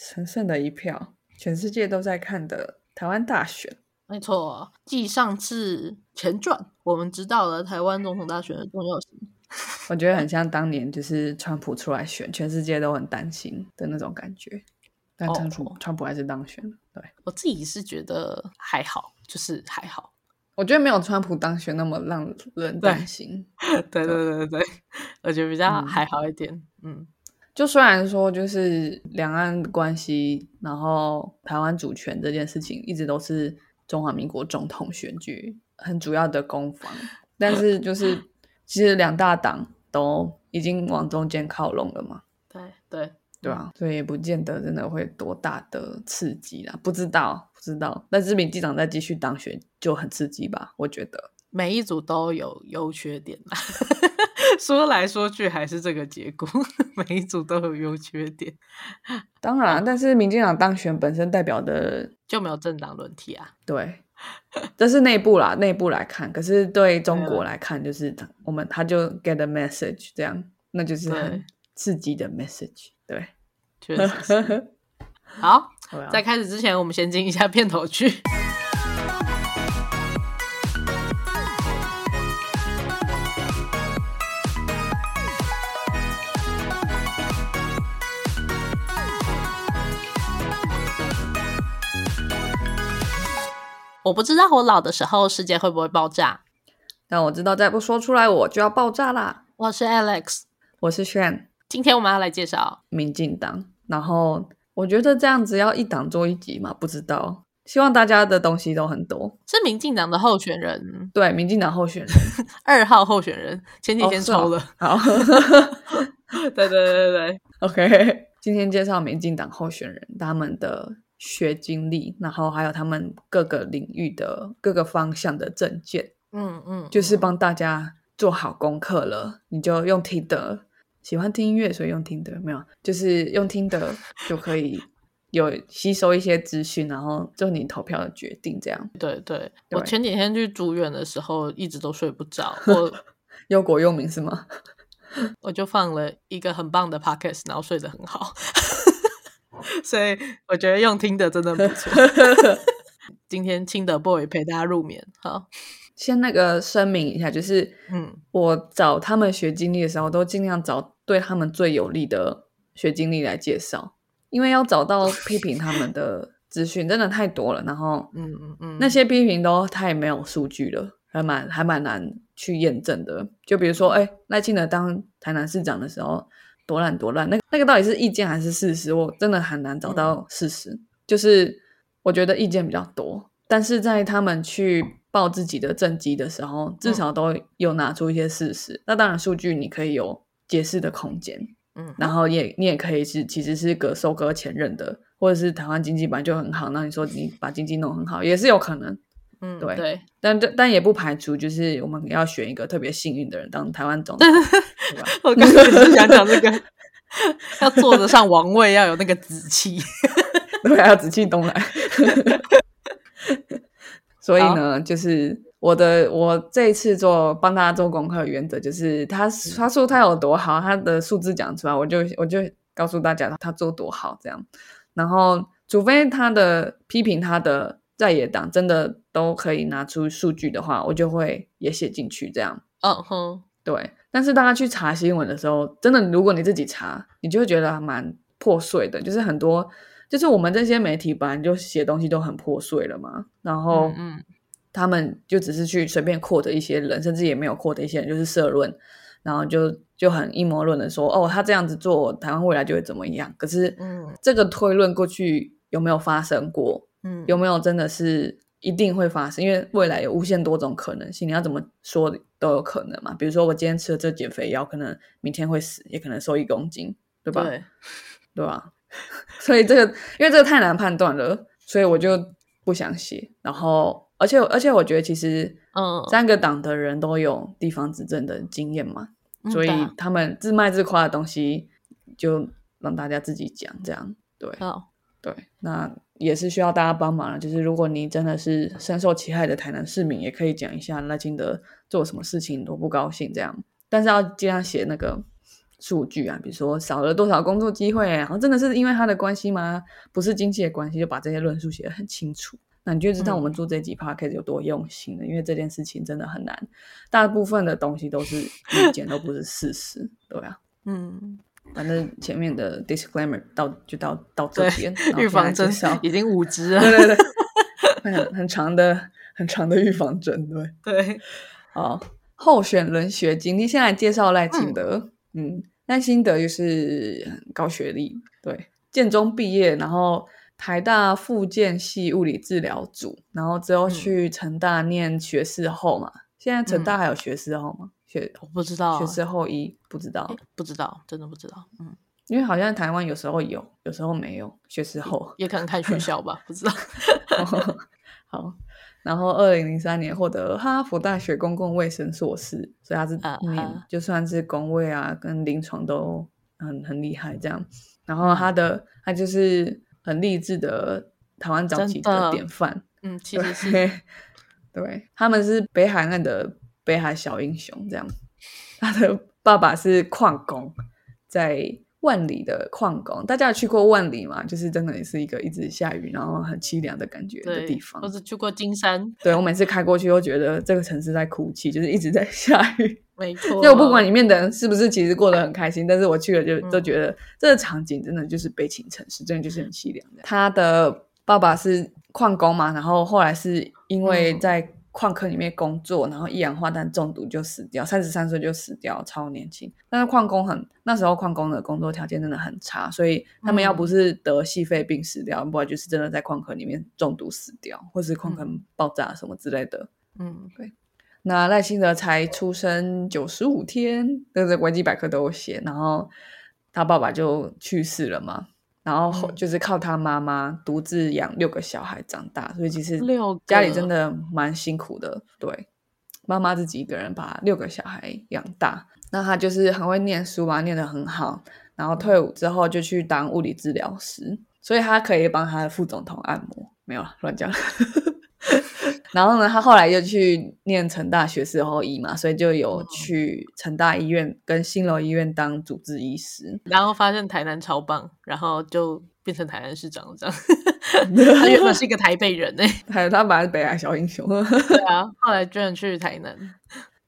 神圣的一票，全世界都在看的台湾大选。没错，继上次前传，我们知道了台湾总统大选的重要性。我觉得很像当年就是川普出来选，全世界都很担心的那种感觉。但川普川普还是当选了。对我自己是觉得还好，就是还好。我觉得没有川普当选那么让人担心。对对对对对，我觉得比较还好一点。嗯。就虽然说，就是两岸关系，然后台湾主权这件事情，一直都是中华民国总统选举很主要的攻防，但是就是 其实两大党都已经往中间靠拢了嘛。对对对啊，所以也不见得真的会多大的刺激啦，不知道不知道。但是民进党再继续当选就很刺激吧？我觉得每一组都有优缺点啦。说来说去还是这个结果，每一组都有优缺点。当然，但是民进党当选本身代表的就没有政党轮替啊。对，这是内部啦，内部来看。可是对中国来看，就是我们他就 get a message，这样那就是很刺激的 message。对，确实。好，在开始之前，我们先进一下片头曲。我不知道我老的时候世界会不会爆炸，但我知道再不说出来我就要爆炸啦。我是 Alex，我是 Shan，今天我们要来介绍民进党。然后我觉得这样子要一党做一集嘛，不知道。希望大家的东西都很多。是民进党的候选人，对，民进党候选人 二号候选人，前几天抽了。好，对对对对对，OK。今天介绍民进党候选人他们的。学经历，然后还有他们各个领域的各个方向的证件，嗯嗯，就是帮大家做好功课了。你就用听的，喜欢听音乐，所以用听的没有，就是用听的就可以 有吸收一些资讯，然后就你投票的决定。这样，对对。我前几天去住院的时候，一直都睡不着，我忧国忧民是吗？我就放了一个很棒的 podcast，然后睡得很好。所以我觉得用听的真的不错。今天清德 boy 陪大家入眠。好，先那个声明一下，就是嗯，我找他们学经历的时候，都尽量找对他们最有利的学经历来介绍，因为要找到批评他们的资讯真的太多了。然后，嗯嗯嗯，那些批评都太没有数据了，还蛮还蛮难去验证的。就比如说，哎，赖清德当台南市长的时候。多烂多烂，那那个到底是意见还是事实？我真的很难找到事实。就是我觉得意见比较多，但是在他们去报自己的政绩的时候，至少都有拿出一些事实。那当然，数据你可以有解释的空间，嗯，然后也你也可以是其实是个收割前任的，或者是台湾经济本来就很好，那你说你把经济弄很好也是有可能，嗯，对对，但但也不排除就是我们要选一个特别幸运的人当台湾总统。我刚刚也是想讲这个，要坐得上王位，要有那个紫气，对，要紫气东来。所以呢，就是我的我这一次做帮大家做功课的原则，就是他他说他有多好，他的数字讲出来，我就我就告诉大家他做多好这样。然后，除非他的批评他的在野党真的都可以拿出数据的话，我就会也写进去这样。嗯哼，对。但是大家去查新闻的时候，真的，如果你自己查，你就会觉得蛮破碎的。就是很多，就是我们这些媒体本来就写东西都很破碎了嘛。然后，嗯，他们就只是去随便扩的一些人，甚至也没有扩的一些人，就是社论，然后就就很阴谋论的说，哦，他这样子做，台湾未来就会怎么样。可是，嗯，这个推论过去有没有发生过？嗯，有没有真的是？一定会发生，因为未来有无限多种可能性，你要怎么说都有可能嘛。比如说，我今天吃了这减肥药，可能明天会死，也可能瘦一公斤，对吧？对，对吧？所以这个，因为这个太难判断了，所以我就不想写。然后，而且，而且，我觉得其实，嗯，三个党的人都有地方执政的经验嘛，所以他们自卖自夸的东西，就让大家自己讲，这样对。对，那也是需要大家帮忙了。就是如果你真的是深受其害的台南市民，也可以讲一下赖清德做什么事情多不高兴这样。但是要尽量写那个数据啊，比如说少了多少工作机会，然后真的是因为他的关系吗？不是经济的关系，就把这些论述写得很清楚。那你就知道我们做这几 podcast 有多用心了，因为这件事情真的很难，大部分的东西都是意见，都不是事实，对啊，嗯。反正前面的 disclaimer 到就到到这边，预防针已经五支了，对 对对，很很长的很长的预防针，对 对。好，候选人学经历，先来介绍赖清德。嗯，赖清德就是高学历，对，建中毕业，然后台大附建系物理治疗组，然后之后去成大念学士后嘛。现在成大还有学士后吗？学我不知道，学士后医不知道，不知道，真的不知道。嗯，因为好像台湾有时候有，有时候没有学士后，也可能看学校吧，不知道。好，然后二零零三年获得哈佛大学公共卫生硕士，所以他是念就算是工位啊，跟临床都很很厉害这样。然后他的他就是很励志的台湾早期的典范。嗯，其实是 对，他们是北海岸的。北海小英雄这样，他的爸爸是矿工，在万里的矿工。大家有去过万里吗？就是真的也是一个一直下雨，然后很凄凉的感觉的地方。我只去过金山，对我每次开过去都觉得这个城市在哭泣，就是一直在 下雨。没错，就不管里面的人是不是其实过得很开心，但是我去了就都觉得这个场景真的就是悲情城市，真的就是很凄凉的。他的爸爸是矿工嘛，然后后来是因为在。矿坑里面工作，然后一氧化碳中毒就死掉，三十三岁就死掉，超年轻。但是矿工很那时候矿工的工作条件真的很差，所以他们要不是得细肺病死掉，不然就是真的在矿坑里面中毒死掉，或是矿坑爆炸什么之类的。嗯，对。那赖清德才出生九十五天，这个维基百科都有写，然后他爸爸就去世了嘛。然后就是靠他妈妈独自养六个小孩长大，所以其实家里真的蛮辛苦的。对，妈妈自己一个人把六个小孩养大，那他就是很会念书嘛，念得很好。然后退伍之后就去当物理治疗师，所以他可以帮他的副总统按摩。没有乱讲。然后呢，他后来又去念成大学士后医嘛，所以就有去成大医院跟新楼医院当主治医师。然后发现台南超棒，然后就变成台南市长这样。他原本是一个台北人呢，还有他本来是北海小英雄。对啊，后来居然去台南，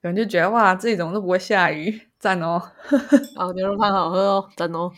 可能就觉得哇，这种都不会下雨，赞哦。哦，牛肉汤好喝哦，赞哦。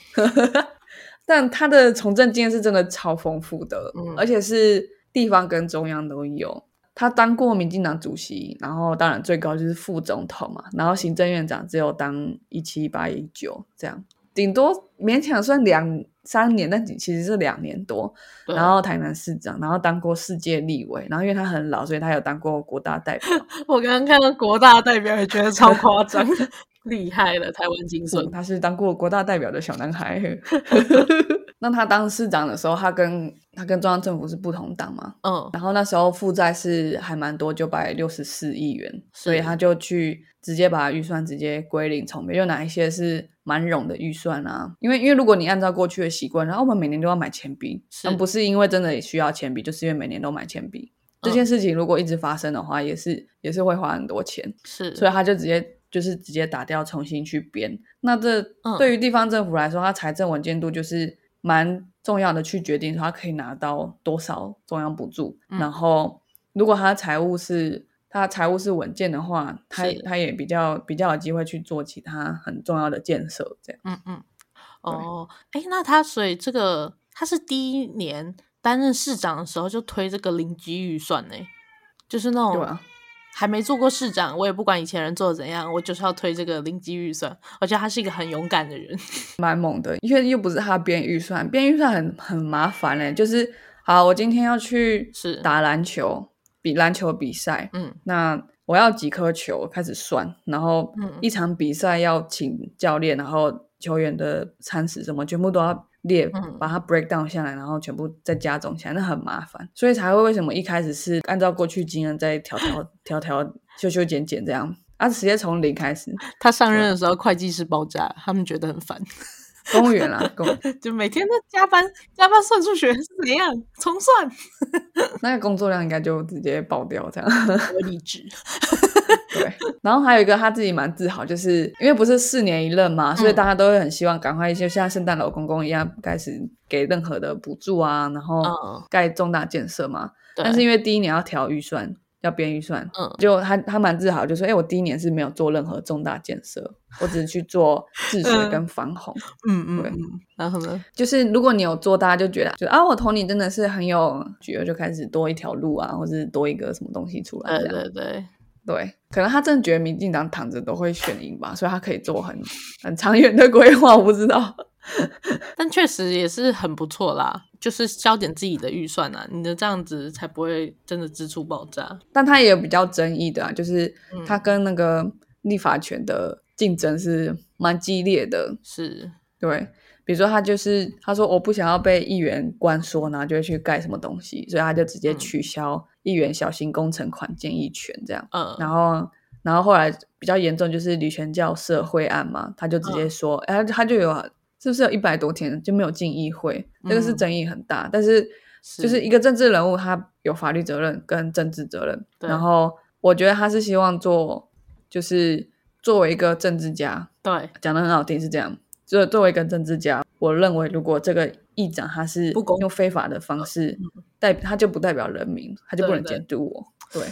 但他的从政经验是真的超丰富的，而且是地方跟中央都有。他当过民进党主席，然后当然最高就是副总统嘛，然后行政院长只有当一七八一九这样，顶多勉强算两三年，但其实是两年多。然后台南市长，然后当过世界立委，然后因为他很老，所以他有当过国大代表。我刚刚看到国大代表也觉得超夸张，厉害了，台湾精神。他是当过国大代表的小男孩。那他当市长的时候，他跟他跟中央政府是不同党嘛？嗯，然后那时候负债是还蛮多，九百六十四亿元，所以他就去直接把预算直接归零重编。有哪一些是蛮冗的预算啊？因为因为如果你按照过去的习惯，然后我们每年都要买铅笔，而不是因为真的需要铅笔，就是因为每年都买铅笔。这件事情如果一直发生的话，也是也是会花很多钱。是，所以他就直接就是直接打掉，重新去编。那这对于地方政府来说，它财政稳健度就是。蛮重要的，去决定他可以拿到多少中央补助。然后，如果他财务是他财务是稳健的话，他他也比较比较有机会去做其他很重要的建设。这样，嗯嗯，哦，哎，那他所以这个他是第一年担任市长的时候就推这个零基预算呢，就是那种。还没做过市长，我也不管以前人做的怎样，我就是要推这个零基预算。我觉得他是一个很勇敢的人，蛮猛的。因为又不是他编预算，编预算很很麻烦嘞。就是好，我今天要去是打篮球，比篮球比赛，嗯，那我要几颗球开始算，然后一场比赛要请教练，然后球员的餐食什么全部都要。列把它 break down 下来，然后全部再加总起来，那很麻烦，所以才会为什么一开始是按照过去经验再调调 调调修修剪剪这样，啊，直接从零开始。他上任的时候会计师爆炸，他们觉得很烦。公务员啦，公 就每天都加班加班算数学是怎样重算，那个工作量应该就直接爆掉这样。我离职。对，然后还有一个他自己蛮自豪，就是因为不是四年一任嘛，所以大家都会很希望赶快就像圣诞老公公一样开始给任何的补助啊，然后盖重大建设嘛。但是因为第一年要调预算。要编预算，嗯，就他他蛮自豪，就说：“哎，我第一年是没有做任何重大建设，我只是去做治水跟防洪。”嗯嗯，对。然后呢，就是如果你有做，大家就觉得，就啊，我投你真的是很有，举而就开始多一条路啊，或是多一个什么东西出来。对对对对，可能他真的觉得民进党躺着都会选赢吧，所以他可以做很很长远的规划。我不知道。但确实也是很不错啦，就是消减自己的预算啊，你的这样子才不会真的支出爆炸。但他也有比较争议的啊，就是他跟那个立法权的竞争是蛮激烈的。是对，比如说他就是他说我不想要被议员关说，然后就会去盖什么东西，所以他就直接取消议员小型工程款建议权这样。嗯，然后然后后来比较严重就是吕全教社会案嘛，他就直接说，哎，他就有。是不是有一百多天就没有进议会？这个是争议很大。但是就是一个政治人物，他有法律责任跟政治责任。然后我觉得他是希望做，就是作为一个政治家，对，讲的很好听是这样。就作为一个政治家，我认为如果这个议长他是用非法的方式代，他就不代表人民，他就不能监督我。对。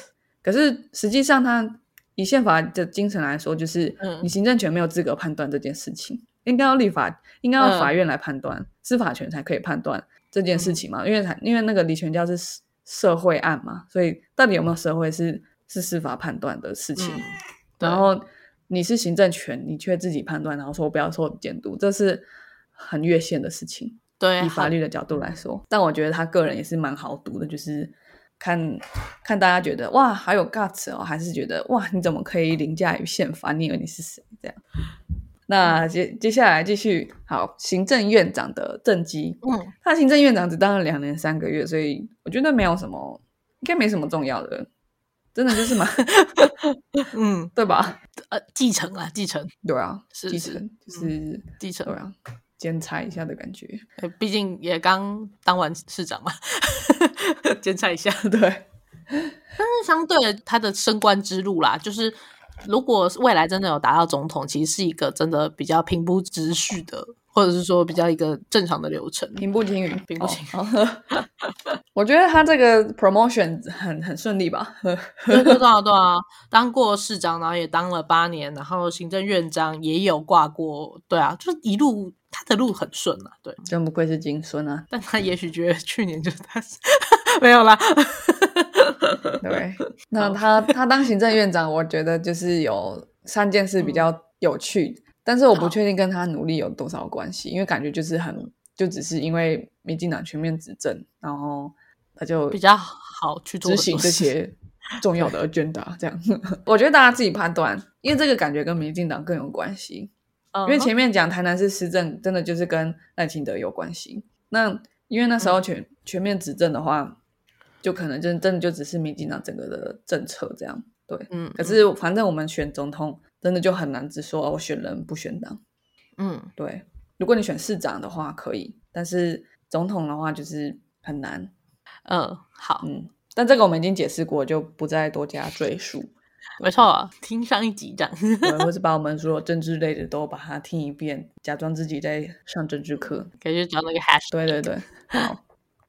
可是实际上，他以宪法的精神来说，就是你行政权没有资格判断这件事情。应该要立法，应该要法院来判断，司法权才可以判断这件事情嘛？因为才因为那个李全教是社会案嘛，所以到底有没有社会是是司法判断的事情。然后你是行政权，你却自己判断，然后说不要受监督，这是很越线的事情。对，以法律的角度来说，但我觉得他个人也是蛮好读的，就是看看大家觉得哇，好有 guts 哦，还是觉得哇，你怎么可以凌驾于宪法？你以为你是谁？这样。那接接下来继续好，行政院长的政绩。嗯，他行政院长只当了两年三个月，所以我觉得没有什么，应该没什么重要的，真的就是蛮，嗯，对吧？呃，继承啊，继承，对啊，是继承，就是继承，对啊，兼差一下的感觉。毕竟也刚当完市长嘛，兼差一下，对。但是相对他的升官之路啦，就是。如果未来真的有达到总统，其实是一个真的比较平铺直叙的，或者是说比较一个正常的流程，平步青云，平步青云。我觉得他这个 promotion 很很顺利吧？对对对啊对啊，当过市长，然后也当了八年，然后行政院长也有挂过，对啊，就是一路他的路很顺啊，对，真不愧是金孙啊！但他也许觉得去年就是他没有啦。对，那他他当行政院长，我觉得就是有三件事比较有趣，但是我不确定跟他努力有多少关系，因为感觉就是很就只是因为民进党全面执政，然后他就比较好去执行这些 重要的 agenda。这样，我觉得大家自己判断，因为这个感觉跟民进党更有关系。因为前面讲台南市施政，真的就是跟赖清德有关系。那因为那时候全全面执政的话。就可能真真的就只是民进党整个的政策这样，对，嗯，可是反正我们选总统真的就很难只说我选人不选党，嗯，对，如果你选市长的话可以，但是总统的话就是很难，嗯，好，嗯，但这个我们已经解释过，就不再多加赘述。没错，听上一集这样，或是 把我们所有政治类的都把它听一遍，假装自己在上政治课，可以去找那个 hash，对对对，好。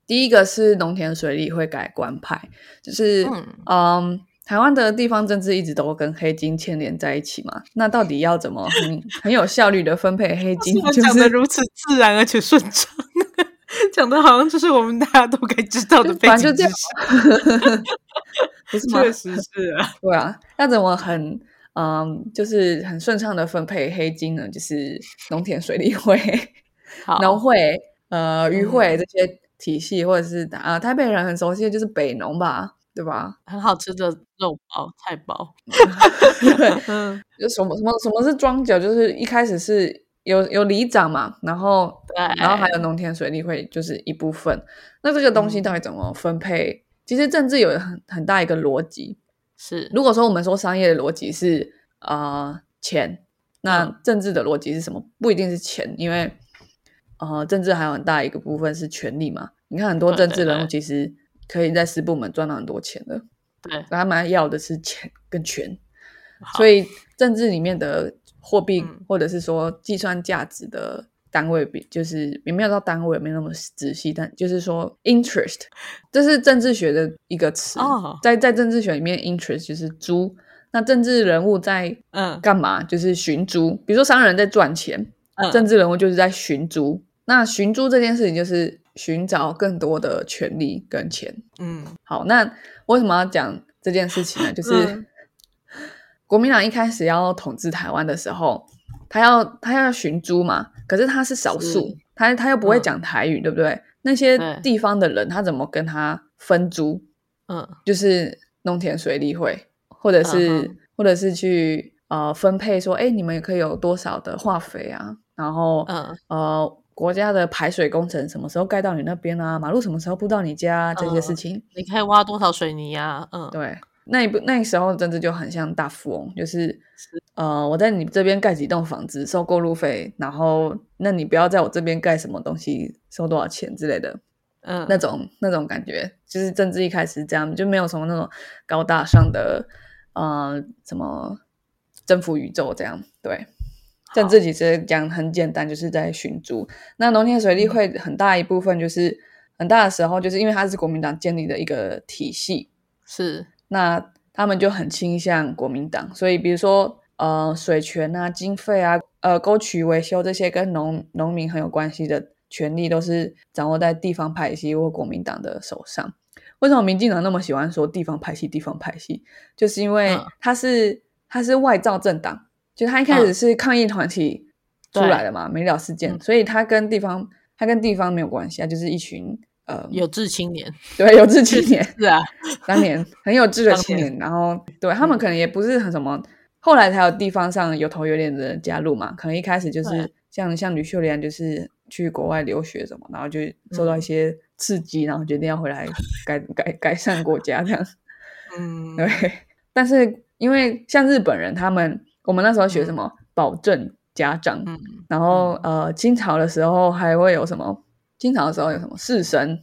第一个是农田水利会改官派，就是嗯，台湾的地方政治一直都跟黑金牵连在一起嘛。那到底要怎么很很有效率的分配黑金？讲的如此自然而且顺畅，讲的好像就是我们大家都该知道的背景知 识，不是吗？确实是啊，对啊。要怎么很嗯，就是很顺畅的分配黑金呢？就是农田水利会、农会、呃渔会这些。体系或者是啊，台北人很熟悉的就是北农吧，对吧？很好吃的肉包、菜包。对，嗯，就什么什么什么是庄脚？就是一开始是有有里长嘛，然后然后还有农田水利会，就是一部分。那这个东西到底怎么分配？其实政治有很很大一个逻辑是，如果说我们说商业的逻辑是啊钱，那政治的逻辑是什么？不一定是钱，因为呃，政治还有很大一个部分是权力嘛。你看很多政治人物其实可以在私部门赚到很多钱的，对，他们要的是钱跟权。所以政治里面的货币或者是说计算价值的单位，比就是也没有到单位，没那么仔细，但就是说 interest，这是政治学的一个词。在在政治学里面，interest 就是租。那政治人物在嗯干嘛？就是寻租。比如说商人在赚钱，政治人物就是在寻租。那寻租这件事情就是寻找更多的权利跟钱。嗯，好，那为什么要讲这件事情呢？就是 国民党一开始要统治台湾的时候，他要他要寻租嘛，可是他是少数，他他又不会讲台语，对不对？那些地方的人他怎么跟他分租？嗯，就是农田水利会。或者是，或者是去呃分配说，哎，你们也可以有多少的化肥啊？然后，嗯，呃，国家的排水工程什么时候盖到你那边啊？马路什么时候铺到你家？这些事情，你可以挖多少水泥啊？嗯，对，那一部那时候真的就很像大富翁，就是呃，我在你这边盖几栋房子，收过路费，然后那你不要在我这边盖什么东西，收多少钱之类的。嗯，那种那种感觉，就是政治一开始这样，就没有什么那种高大上的。呃，什么征服宇宙这样？对，政治其实讲很简单，就是在寻租。那农田水利会很大一部分就是很大的时候，就是因为它是国民党建立的一个体系，是那他们就很倾向国民党。所以比如说呃，水权啊、经费啊、呃，沟渠维修这些跟农农民很有关系的权利，都是掌握在地方派系或国民党的手上。为什么民进党那么喜欢说地方派系？地方派系就是因为他是他是外造政党，就他一开始是抗议团体出来的嘛，没了事件，所以他跟地方他跟地方没有关系啊，就是一群呃有志青年，对有志青 年是啊，当年很有志的青年，然后。对他们可能也不是很什么，后来才有地方上有头有脸的加入嘛，可能一开始就是像像吕秀莲就是去国外留学什么，然后就受到一些。刺激，然后决定要回来改改改善国家这样，嗯，对。但是因为像日本人，他们我们那时候学什么保证家长，然后呃，清朝的时候还会有什么？清朝的时候有什么士绅，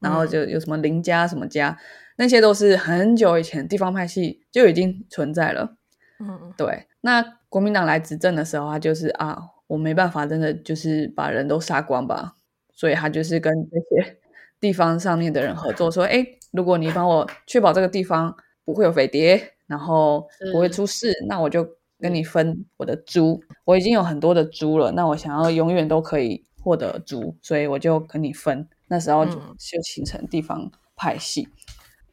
然后就有什么林家什么家，那些都是很久以前地方派系就已经存在了。嗯，对。那国民党来执政的时候，他就是啊，我没办法，真的就是把人都杀光吧，所以他就是跟这些。地方上面的人合作，说：“哎，如果你帮我确保这个地方不会有匪谍，然后不会出事，那我就跟你分我的猪。我已经有很多的猪了，那我想要永远都可以获得猪，所以我就跟你分。那时候就就形成地方派系。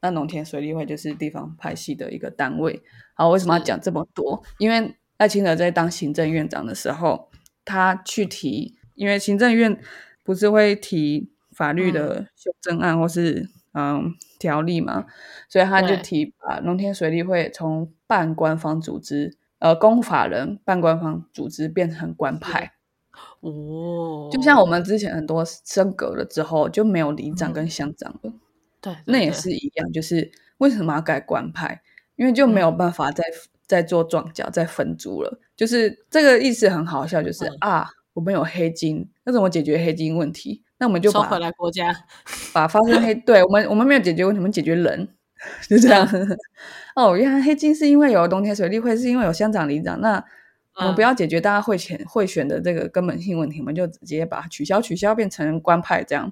那农田水利会就是地方派系的一个单位。好，为什么要讲这么多？因为赖清德在当行政院长的时候，他去提，因为行政院不是会提。”法律的修正案或是嗯条例嘛，所以他就提把农田水利会从半官方组织，呃，公法人半官方组织变成官派。哦，就像我们之前很多升格了之后就没有里长跟乡长了。对，那也是一样，就是为什么要改官派？因为就没有办法再再做庄脚、再分租了。就是这个意思很好笑，就是啊，我们有黑金，那怎么解决黑金问题？那我们就收回来国家，把发生黑 对我们，我们没有解决问题，我们解决人，就这样。哦，原来黑金是因为有冬天水利会，是因为有乡长里长。那我们不要解决大家会选会选的这个根本性问题，我们就直接把它取消取消变成官派这样。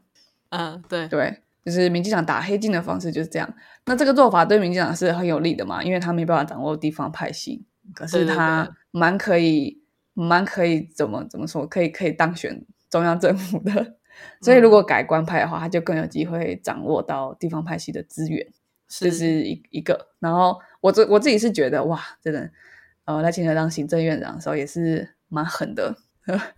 嗯，对对，就是民进党打黑金的方式就是这样。那这个做法对民进党是很有利的嘛？因为他没办法掌握地方派系，可是他蛮可以，蛮可以怎么怎么说？可以可以当选中央政府的。所以，如果改官派的话，他就更有机会掌握到地方派系的资源，这是一一个。然后，我自我自己是觉得，哇，真的，呃，赖清德当行政院长的时候也是蛮狠的，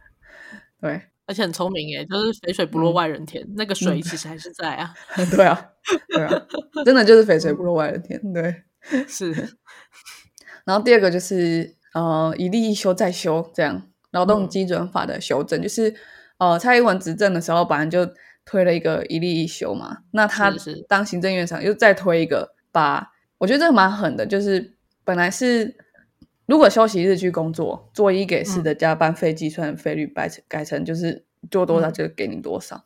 对，而且很聪明耶，就是肥水不落外人田，那个水其实还是在啊，对啊，对啊，真的就是肥水不落外人田，对，是。然后第二个就是，呃，一例一修再修，这样劳动基准法的修正，就是。呃，蔡英文执政的时候，本来就推了一个一例一休嘛。那他当行政院长又再推一个，把我觉得这个蛮狠的，就是本来是如果休息日去工作，做一给四的加班费计算费率改成改成就是做多少就给你多少。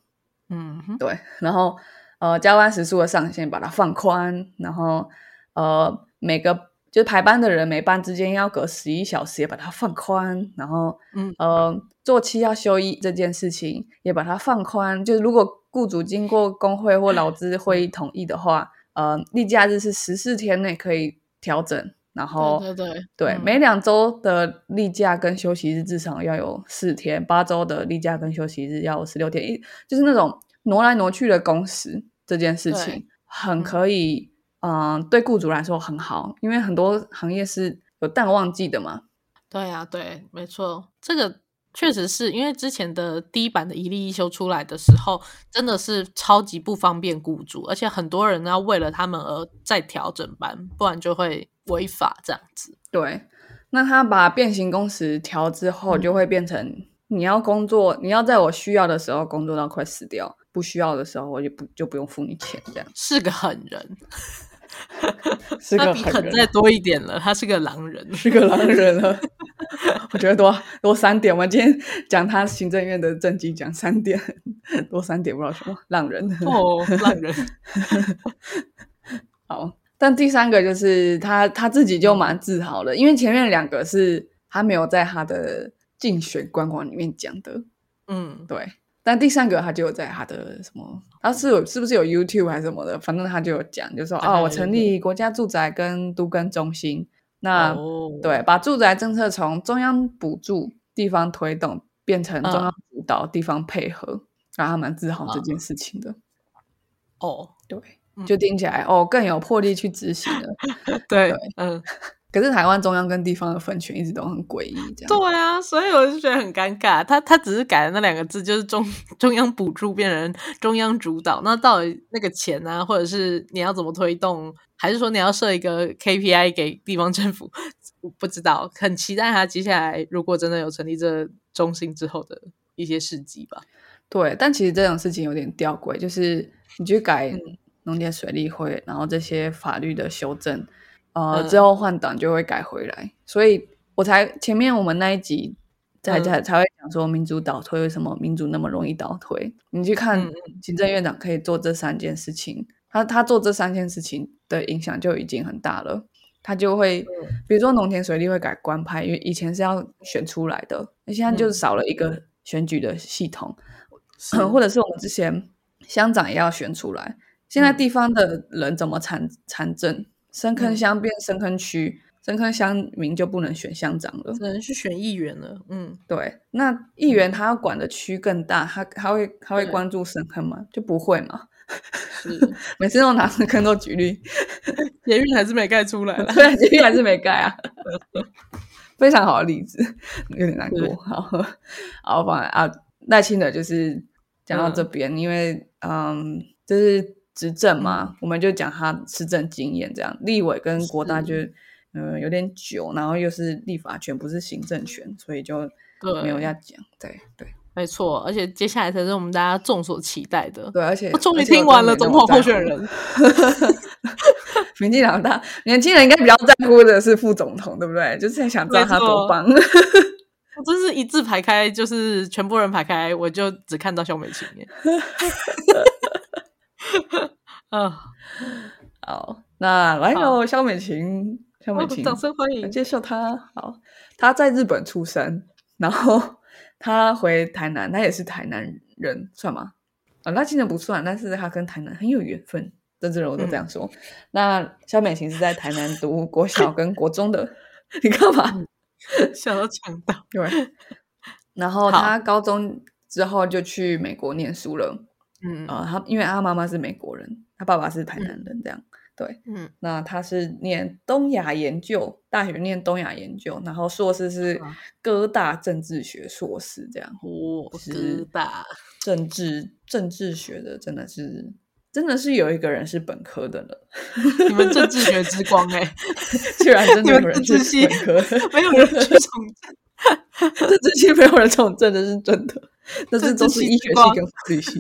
嗯，对。然后呃，加班时数的上限把它放宽，然后呃，每个就是排班的人每班之间要隔十一小时也把它放宽，然后嗯呃，做期要休一这件事情也把它放宽。就是如果雇主经过工会或劳资会议同意的话，呃，例假日是十四天内可以调整。然后对对对，每两周的例假跟休息日至少要有四天，八周的例假跟休息日要有十六天，一就是那种挪来挪去的工时这件事情，很可以，嗯，对雇主来说很好，因为很多行业是有淡旺季的嘛。对呀，对，没错，这个确实是因为之前的第一版的一例一休出来的时候，真的是超级不方便雇主，而且很多人要为了他们而再调整班，不然就会。违法这样子，对。那他把变形工时调之后，就会变成你要工作，你要在我需要的时候工作到快死掉，不需要的时候我就不就不用付你钱，这样是个狠人，是个狠人再多一点了，他是个狼人，是个狼人了。我觉得多多三点，我今天讲他行政院的政绩，讲三点多三点，不知道什么狼人哦，狼人，好。但第三个就是他他自己就蛮自豪的，因为前面两个是他没有在他的竞选官网里面讲的，嗯，对。但第三个他就有在他的什么，他是有是不是有 YouTube 还是什么的，反正他就有讲，就说哦，我成立国家住宅跟都更中心，那对，把住宅政策从中央补助、地方推动变成中央主导、地方配合，让他蛮自豪这件事情的。哦，对。就听起来哦，更有魄力去执行了。对，嗯。可是台湾中央跟地方的分权一直都很诡异，这样。对啊，所以我就觉得很尴尬。他他只是改了那两个字，就是中 中央补助变成中央主导。那到底那个钱啊，或者是你要怎么推动，还是说你要设一个 KPI 给地方政府？不知道，很期待他接下来如果真的有成立这中心之后的一些事迹吧。对，但其实这种事情有点吊诡，就是你去改。农田水利会，然后这些法律的修正，呃，之后换党就会改回来，所以我才前面我们那一集才才才会讲说民主倒退为什么民主那么容易倒退？你去看行政院长可以做这三件事情，他他做这三件事情的影响就已经很大了，他就会比如说农田水利会改官派，因为以前是要选出来的，那现在就少了一个选举的系统，或者是我们之前乡长也要选出来。现在地方的人怎么参参政？深坑乡变深坑区，深坑乡民就不能选乡长了，只能去选议员了。嗯，对。那议员他要管的区更大，他他会他会关注深坑吗？就不会嘛。每次都拿深坑做举例，捷运还是没盖出来 了。对，捷运还是没盖啊。非常好的例子，有点难过。好，好，放啊，赖清德就是讲到这边，因为嗯，就是。执政嘛，我们就讲他施政经验这样。立委跟国大就嗯有点久，然后又是立法权不是行政权，所以就没有要讲。对对，没错。而且接下来才是我们大家众所期待的。对，而且我终于听完了总统候选人。民进党大年轻人应该比较在乎的是副总统，对不对？就是想知道他多棒。我真是一字排开，就是全部人排开，我就只看到肖美琴。啊，好，那来喽，肖美琴，肖美琴，掌声欢迎，接受她。好，她在日本出生，然后她回台南，她也是台南人，算吗？啊，那其实不算，但是她跟台南很有缘分，政治人物都这样说。那肖美琴是在台南读国小跟国中的，你干嘛？想要抢到？对。然后她高中之后就去美国念书了。嗯啊，他因为他妈妈是美国人，他爸爸是台南人，这样对。嗯，那他是念东亚研究大学，念东亚研究，然后硕士是哥大政治学硕士，这样。哦，哥大政治政治学的真的是真的是有一个人是本科的了。你们政治学之光哎，居然真的有人是本科，没有人去从政，政治系没有人从政的是真的。但是都是医学系跟护理系，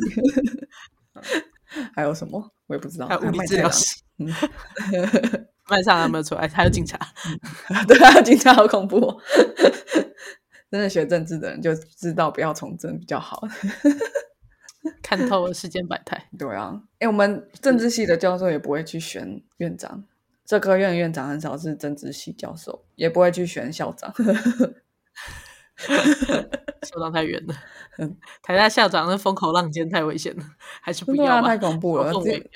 还有什么我也不知道。还有物理治疗系，麦上有没有出来？还有警察，对啊，警察好恐怖。真的学政治的人就知道不要从政比较好。看透了世间百态。对啊，哎，我们政治系的教授也不会去选院长，这科院院长很少是政治系教授，也不会去选校长。校长太远了，台大校长那风口浪尖太危险了，还是不要太恐怖了。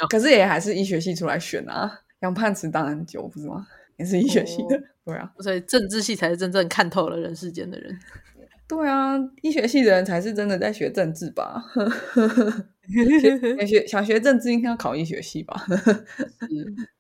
可是也还是医学系出来选啊，杨盼慈当然久不是吗？也是医学系的，对啊，所以政治系才是真正看透了人世间的人。对啊，医学系的人才是真的在学政治吧？学想学政治应该要考医学系吧？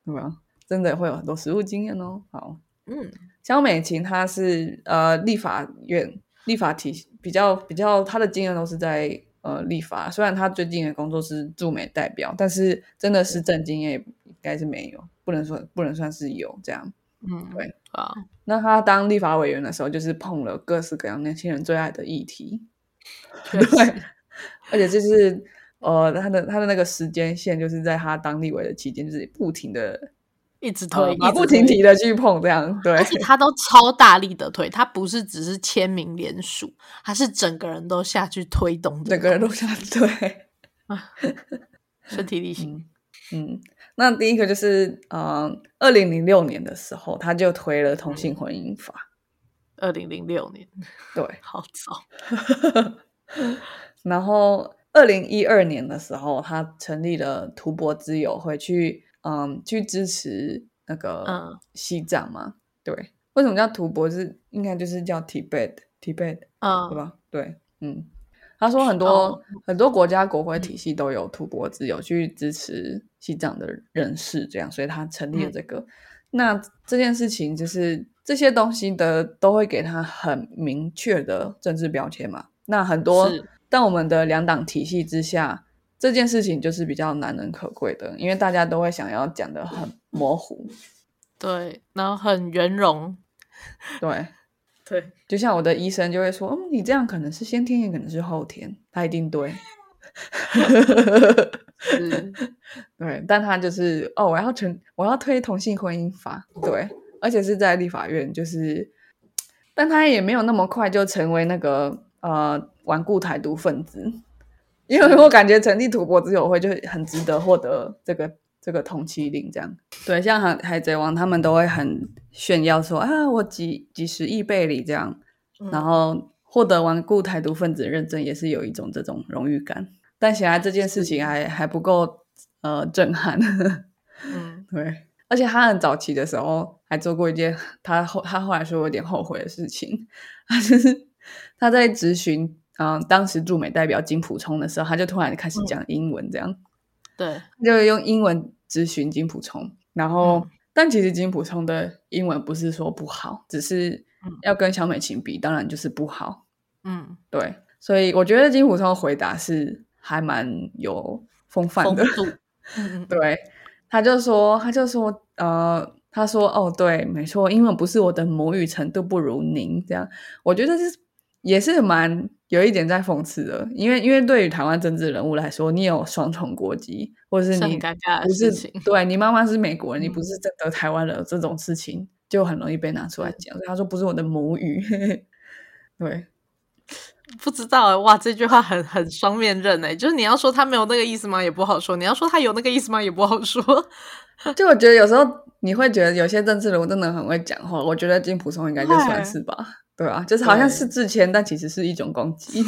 对吧？真的会有很多实务经验哦。好，嗯。肖美琴，她是呃立法院立法体系比较比较，她的经验都是在呃立法。虽然她最近的工作是驻美代表，但是真的是政经验应该是没有，不能说不能算是有这样。嗯，对啊。那他当立法委员的时候，就是碰了各式各样年轻人最爱的议题。对，而且就是呃他的他的那个时间线，就是在他当立委的期间，就是不停的。一直推，马不停蹄的去碰，这样对，而且他都超大力的推，他不是只是签名联署，他是整个人都下去推动，整个人都下去推啊，身体力 行。嗯，那第一个就是，嗯，二零零六年的时候，他就推了同性婚姻法。二零零六年，对，好早。然后二零一二年的时候，他成立了图博之友会去。嗯，去支持那个西藏嘛？对，为什么叫吐蕃？是应该就是叫 Tibet，Tibet，嗯，对吧？对，嗯，他说很多很多国家国会体系都有吐蕃自由去支持西藏的人士，这样，所以他成立了这个。那这件事情就是这些东西的都会给他很明确的政治标签嘛？那很多在我们的两党体系之下。这件事情就是比较难能可贵的，因为大家都会想要讲的很模糊，对，然后很圆融，对，对，就像我的医生就会说，嗯，你这样可能是先天，也可能是后天，他一定对，对，但他就是哦，我要成，我要推同性婚姻法，对，而且是在立法院，就是，但他也没有那么快就成为那个呃顽固台独分子。因为我感觉成立土国之友会就很值得获得这个这个通缉令，这样。对，像海海贼王他们都会很炫耀说啊，我几几十亿倍里这样，然后获得顽固台独分子认证也是有一种这种荣誉感，但显然这件事情还还不够呃震撼，嗯，对，而且他很早期的时候还做过一件他后他后来说有点后悔的事情，他就是他在咨询。嗯，当时驻美代表金普冲的时候，他就突然开始讲英文，这样，对，就用英文咨询金普冲。然后，但其实金普冲的英文不是说不好，只是要跟小美琴比，当然就是不好。嗯，对，所以我觉得金普冲的回答是还蛮有风范的。对，他就说，他就说，呃，他说，哦，对，没错，英文不是我的母语，程度不如您。这样，我觉得是也是蛮。有一点在讽刺的，因为因为对于台湾政治人物来说，你有双重国籍，或者是你不是对你妈妈是美国人，你不是真的台湾人，这种事情就很容易被拿出来讲。他说不是我的母语，对，不知道哇，这句话很很双面刃哎，就是你要说他没有那个意思吗？也不好说；你要说他有那个意思吗？也不好说。就我觉得有时候你会觉得有些政治人物真的很会讲话，我觉得金普松应该就算是吧。对啊，就是好像是自谦，但其实是一种攻击，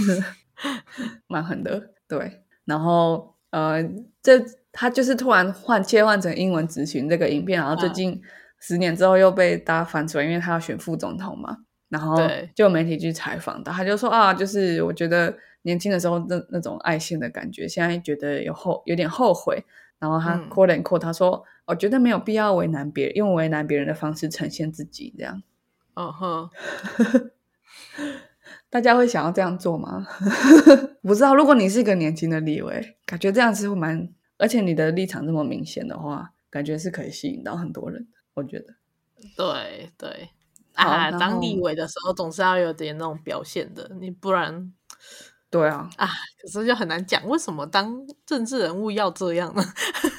蛮狠的。对，然后呃，这他就是突然换切换成英文咨询这个影片，然后最近十年之后又被大家翻出来，因为他要选副总统嘛，然后就媒体去采访他，他就说啊，就是我觉得年轻的时候那那种爱心的感觉，现在觉得有后有点后悔。然后他 quote and quote 他说，我觉得没有必要为难别人，用为难别人的方式呈现自己，这样。嗯哼，大家会想要这样做吗？不知道。如果你是一个年轻的立委，感觉这样子会蛮，而且你的立场这么明显的话，感觉是可以吸引到很多人的。我觉得，对对啊，当立委的时候总是要有点那种表现的，你不然，对啊啊，可是就很难讲，为什么当政治人物要这样呢？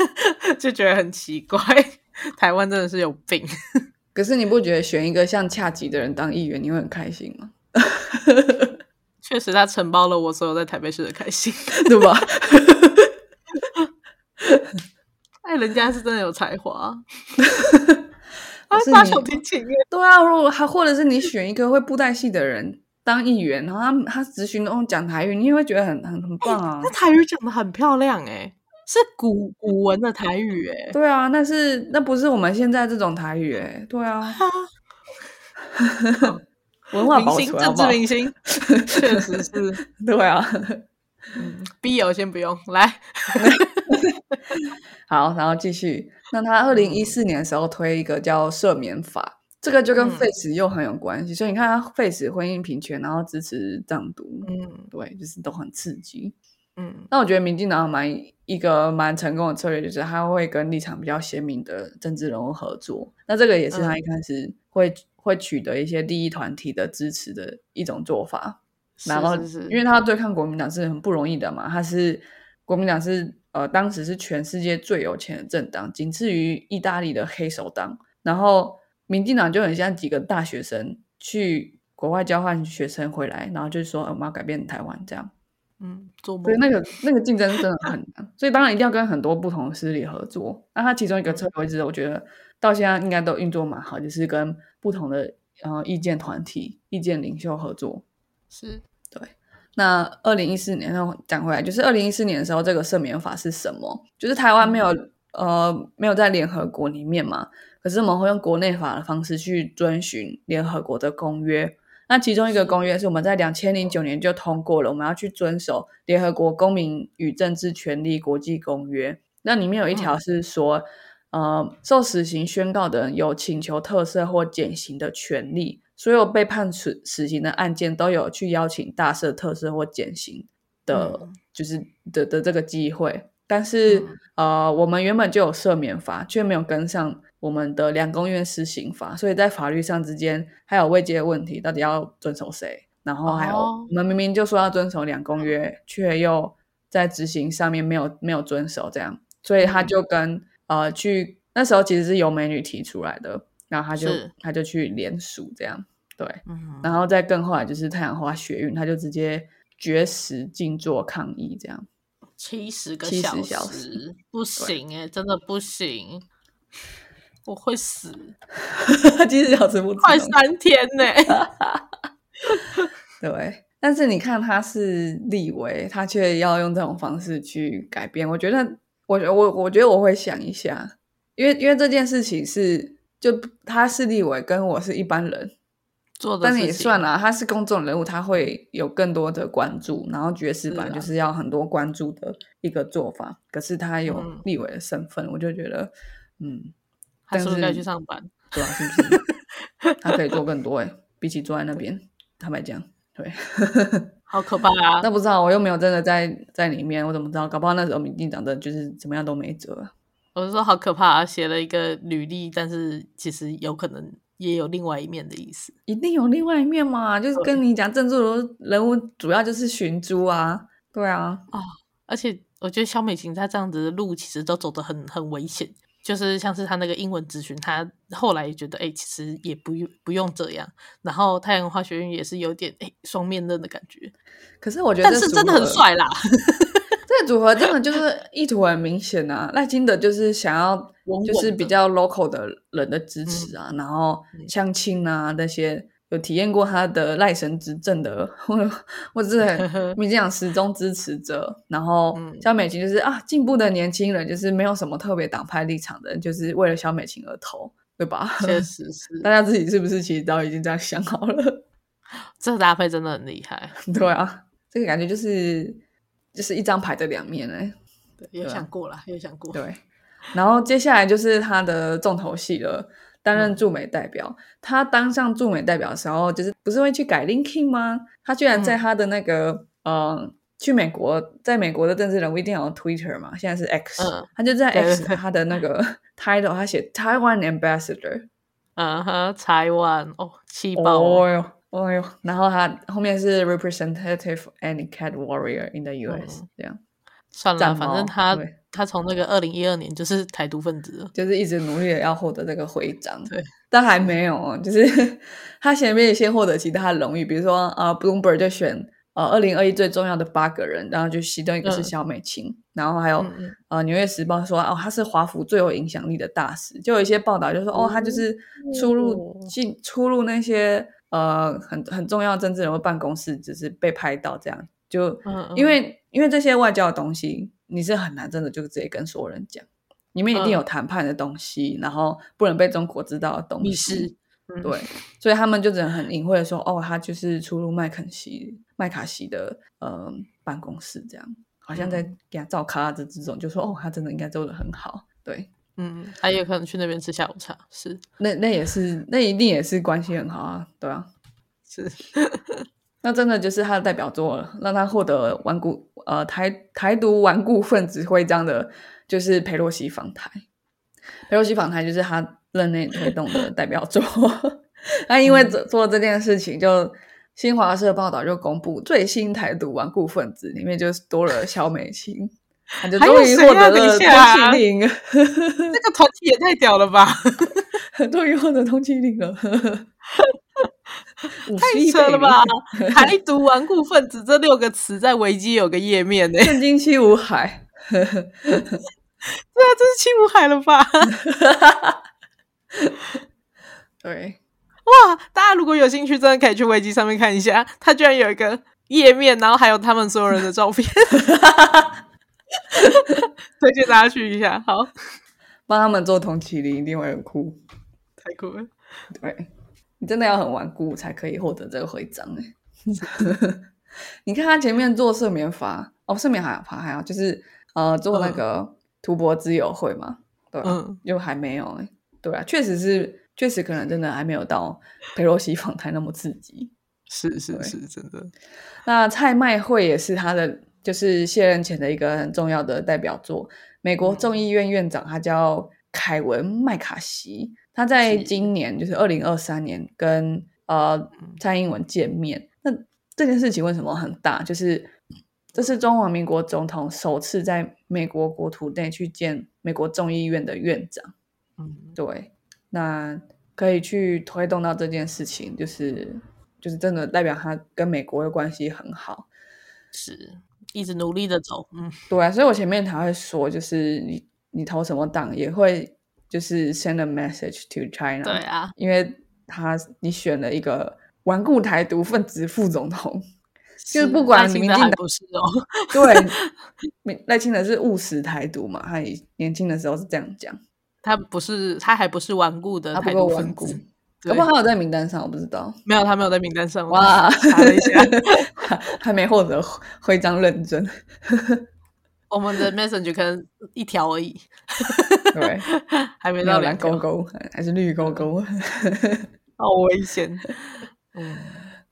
就觉得很奇怪，台湾真的是有病。可是你不觉得选一个像恰吉的人当议员，你会很开心吗？确实，他承包了我所有在台北市的开心，对吧？哎，人家是真的有才华，他发小提琴耶。对啊，如果还或者是你选一个会布袋戏的人当议员，然后他他咨询哦讲台语，你也会觉得很很很棒啊。那台语讲的很漂亮哎，是古古文的台语哎。对啊，那是那不是我们现在这种台语哎。对啊，文化明星，政治明星，确实是。对啊，嗯，必有先不用来。好，然后继续。那他二零一四年的时候推一个叫赦免法，这个就跟 Face 又很有关系。所以你看他 Face 婚姻平权，然后支持藏独，嗯，对，就是都很刺激。嗯，那我觉得民进党蛮一个蛮成功的策略，就是他会跟立场比较鲜明的政治人物合作。那这个也是他一开始会会取得一些利益团体的支持的一种做法。然后，因为他对抗国民党是很不容易的嘛，他是国民党是。呃，当时是全世界最有钱的政党，仅次于意大利的黑手党。然后，民进党就很像几个大学生去国外交换学生回来，然后就说我们要改变台湾这样。嗯，做对那个那个竞争真的很难，所以当然一定要跟很多不同的势力合作。那他其中一个策略，我觉得到现在应该都运作蛮好，就是跟不同的呃意见团体、意见领袖合作。是对。那二零一四年，那讲回来，就是二零一四年的时候，这个赦免法是什么？就是台湾没有呃没有在联合国里面嘛，可是我们会用国内法的方式去遵循联合国的公约。那其中一个公约是我们在两千零九年就通过了，我们要去遵守联合国公民与政治权利国际公约。那里面有一条是说，呃，受死刑宣告的人有请求特赦或减刑的权利。所有被判处死刑的案件都有去邀请大赦、特赦或减刑的，就是的的这个机会。但是，呃，我们原本就有赦免法，却没有跟上我们的两公约施行法，所以在法律上之间还有未接问题，到底要遵守谁？然后还有，我们明明就说要遵守两公约，却又在执行上面没有没有遵守，这样，所以他就跟呃去那时候其实是由美女提出来的。然后他就他就去联署这样，对，然后再更后来就是太阳花学运，他就直接绝食静坐抗议这样，七十个小时不行哎，真的不行，我会死，七十小时不快三天呢，对，但是你看他是立委，他却要用这种方式去改变，我觉得，我我我觉得我会想一下，因为因为这件事情是。就他是立委，跟我是一般人做的，但也算了。他是公众人物，他会有更多的关注。然后爵士版就是要很多关注的一个做法。可是他有立委的身份，我就觉得，嗯，他是不是该去上班？对啊，是不是？他可以做更多哎，比起坐在那边，坦白讲，对，好可怕啊！那不知道，我又没有真的在在里面，我怎么知道？搞不好那时候民进党的就是怎么样都没辙。我是说好可怕啊！写了一个履历，但是其实有可能也有另外一面的意思。一定有另外一面嘛？就是跟你讲，政治人物主要就是寻租啊，对啊。啊！而且我觉得肖美琴她这样子的路其实都走得很很危险，就是像是他那个英文咨询，他后来也觉得哎，其实也不用不用这样。然后太阳化学院也是有点哎双面刃的感觉。可是我觉得，但是真的很帅啦。这组合真的就是意图很明显啊！赖金德就是想要，就是比较 local 的人的支持啊，然后相亲啊那些有体验过他的赖神执政的，或或者是民进党始终支持者，然后肖美琴就是啊进步的年轻人，就是没有什么特别党派立场的人，就是为了肖美琴而投，对吧？确实是，大家自己是不是其实都已经这样想好了？这个搭配真的很厉害，对啊，这个感觉就是。就是一张牌的两面哎，对，有想过了，有想过。对，然后接下来就是他的重头戏了，担任驻美代表。他当上驻美代表的时候，就是不是会去改 LinkedIn 吗？他居然在他的那个呃，去美国，在美国的政治人物一定要有 Twitter 嘛，现在是 X，他就在 X 他的那个 title，他写 Taiwan Ambassador，嗯哼，台湾哦，气爆。哦哟，哦哟然后他后面是 representative and cat warrior in the U.S. 这样，算了，反正他他从那个二零一二年就是台独分子，就是一直努力的要获得这个徽章。对，但还没有，就是 他前面先获得其他的荣誉，比如说呃，Bloomberg 就选呃二零二一最重要的八个人，然后就其中一个是小美琴，然后还有呃纽约时报说哦他是华府最有影响力的大使，就有一些报道就说哦他就是出入进出入那些呃很很重要政治人物办公室，只是被拍到这样。就因为因为这些外交的东西，你是很难真的就直接跟所有人讲，里面一定有谈判的东西，然后不能被中国知道的东西，对，所以他们就只能很隐晦的说，哦，他就是出入麦肯锡麦卡锡的呃办公室，这样。好像在给他照卡子这种，就说哦，他真的应该做的很好，对，嗯，他也可能去那边吃下午茶，是，那那也是，那一定也是关系很好啊，对啊，是。那真的就是他的代表作了，让他获得顽固呃台台独顽固分子徽章的，就是佩洛西访台。佩洛西访台就是他任内推动的代表作。那因为做做这件事情，就新华社报道就公布最新台独顽固分子里面就是多了肖美琴，他就终于获得了通缉令。这个团体也太屌了吧！终于获得通缉令了。太扯了吧！台独顽固分子这六个词在维基有个页面呢。震惊七五海，对啊，这是七五海了吧？对，哇！大家如果有兴趣，真的可以去维基上面看一下，它居然有一个页面，然后还有他们所有人的照片，推荐大家去一下。好，帮他们做同期令，一定会很酷，太酷了。对。你真的要很顽固才可以获得这个徽章哎！你看他前面做赦免法哦，赦免还法还好，就是呃做那个图博之友会嘛，对吧？又还没有哎，对啊，确实是，确实可能真的还没有到佩洛西访台那么刺激。是是是，真的。那蔡麦会也是他的，就是卸任前的一个很重要的代表作。美国众议院院长他叫凯文麦卡锡。他在今年，就是二零二三年，跟呃蔡英文见面。那这件事情为什么很大？就是这是中华民国总统首次在美国国土内去见美国众议院的院长。嗯，对，那可以去推动到这件事情，就是就是真的代表他跟美国的关系很好，是一直努力的走。嗯，对啊，所以我前面才会说，就是你你投什么党也会。就是 send a message to China，对啊，因为他你选了一个顽固台独分子副总统，就是不管民进党不是哦，对，赖清德是务实台独嘛，他年轻的时候是这样讲，他不是，他还不是顽固的台独分子，不过他有在名单上，我不知道，没有，他没有在名单上，哇，查了一下，还没获得徽章认证。我们的 message 可能一条而已，对，还没到蓝勾勾，还是绿勾勾，好危险。嗯，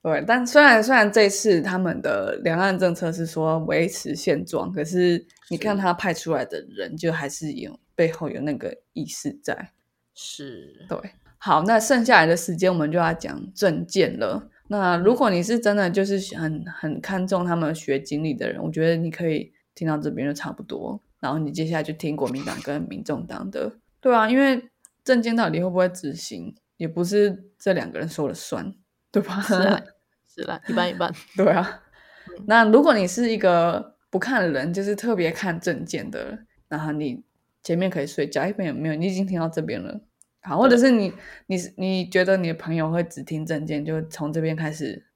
对，但虽然虽然这次他们的两岸政策是说维持现状，可是你看他派出来的人，就还是有背后有那个意识在。是，对。好，那剩下来的时间我们就要讲证件了。那如果你是真的就是很很看重他们学经历的人，我觉得你可以。听到这边就差不多，然后你接下来就听国民党跟民众党的，对啊，因为政见到底会不会执行，也不是这两个人说了算，对吧？是啦，是啦，一半一半。对啊，那如果你是一个不看人，就是特别看证件的，然后你前面可以睡觉，一边有没有？你已经听到这边了，好，或者是你你你觉得你的朋友会只听证件，就从这边开始，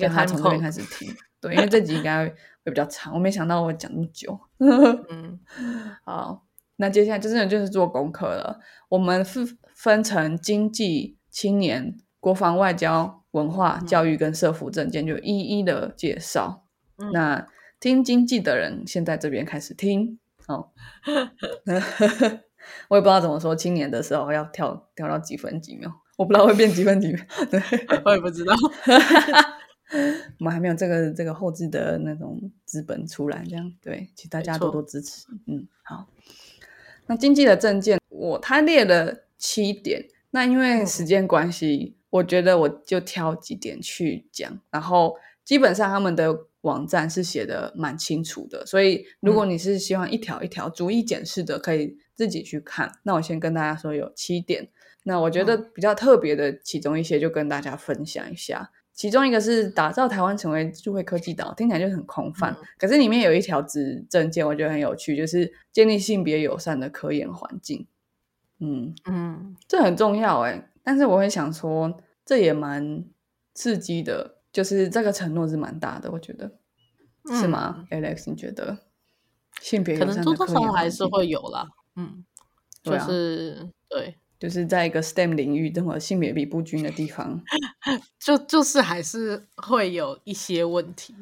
跟他从这边开始听，对，因为这集应该。会比较长，我没想到我讲那么久。嗯，好，那接下来就是就是做功课了。我们分分成经济、青年、国防、外交、文化、教育跟社福证件，就一一的介绍。那听经济的人，先在这边开始听。哦，我也不知道怎么说，青年的时候要跳跳到几分几秒，我不知道会变几分几秒。对，我也不知道。我们还没有这个这个后置的那种资本出来，这样对，请大家多多支持。嗯，好。那经济的证件，我他列了七点，那因为时间关系，我觉得我就挑几点去讲。然后基本上他们的网站是写的蛮清楚的，所以如果你是希望一条一条逐一检视的，可以自己去看。那我先跟大家说有七点，那我觉得比较特别的其中一些就跟大家分享一下。其中一个是打造台湾成为智慧科技岛，听起来就很空泛，可是里面有一条子证件，我觉得很有趣，就是建立性别友善的科研环境。嗯嗯，这很重要哎，但是我会想说，这也蛮刺激的。就是这个承诺是蛮大的，我觉得是吗，Alex？你觉得性别可能多多少少还是会有啦，嗯，就是对，就是在一个 STEM 领域这么性别比不均的地方，就就是还是会有一些问题，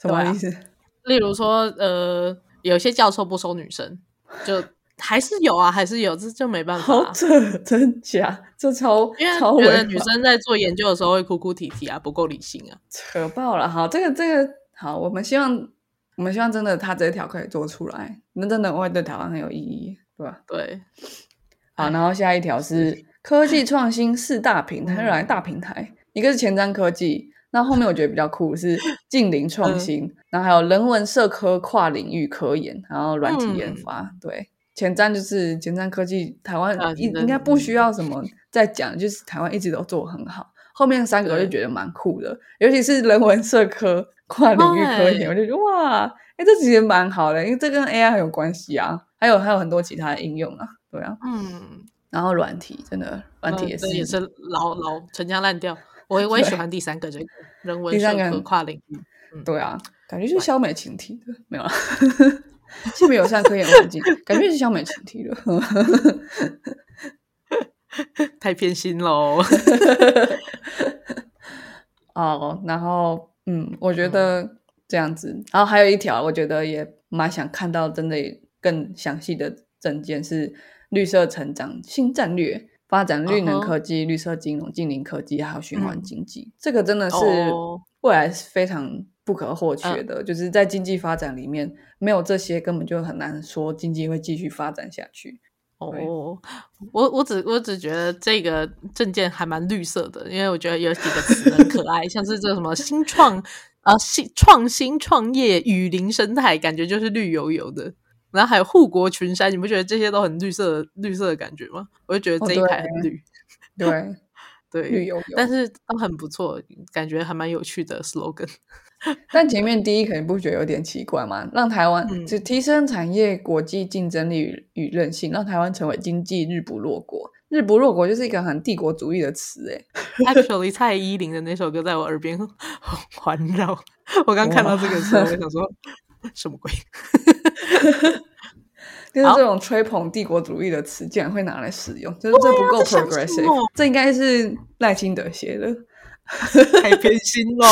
什么意思？例如说，呃，有些教授不收女生，就。还是有啊，还是有，这就没办法。好扯，真假？这超因为觉得女生在做研究的时候会哭哭啼啼啊，不够理性啊，扯爆了。好，这个这个好，我们希望我们希望真的他这一条可以做出来，那真的会对台湾很有意义，对吧？对。好，然后下一条是科技创新四大平台，来大平台，一个是前瞻科技，那后面我觉得比较酷是 近邻创新，然后还有人文社科跨领域科研，然后软体研发，对。前瞻就是前瞻科技，台湾应应该不需要什么再讲，就是台湾一直都做很好。后面三个我就觉得蛮酷的，尤其是人文社科跨领域科研，我就觉得哇，哎，这其实蛮好的，因为这跟 AI 很有关系啊，还有还有很多其他的应用啊，对啊，嗯，然后软体真的软体也是也是老老陈腔滥调，我我也喜欢第三个这个人文社科跨领域，对啊，感觉就是消美群体的，没有了。性别友善科研环境，感觉是消美群体了，太偏心喽。哦，然后嗯，我觉得这样子，然后还有一条，我觉得也蛮想看到，真的更详细的证件是绿色成长新战略，发展绿能科技、绿色金融、近邻科技还有循环经济，这个真的是未来是非常。不可或缺的，就是在经济发展里面，没有这些根本就很难说经济会继续发展下去。哦，我我只我只觉得这个证件还蛮绿色的，因为我觉得有几个词很可爱，像是这什么新创啊新创新创业雨林生态，感觉就是绿油油的。然后还有护国群山，你不觉得这些都很绿色绿色的感觉吗？我就觉得这一排很绿，对对绿油油，但是都很不错，感觉还蛮有趣的 slogan。但前面第一可能不觉得有点奇怪吗？让台湾就提升产业国际竞争力与韧性，让台湾成为经济日不落国。日不落国就是一个很帝国主义的词，哎。Actually，蔡依林的那首歌在我耳边 环绕。我刚看到这个词，我想说什么鬼？就是这种吹捧帝国主义的词，竟然会拿来使用，就是这不够 progressive。这应该是赖清德写的。太偏心喽！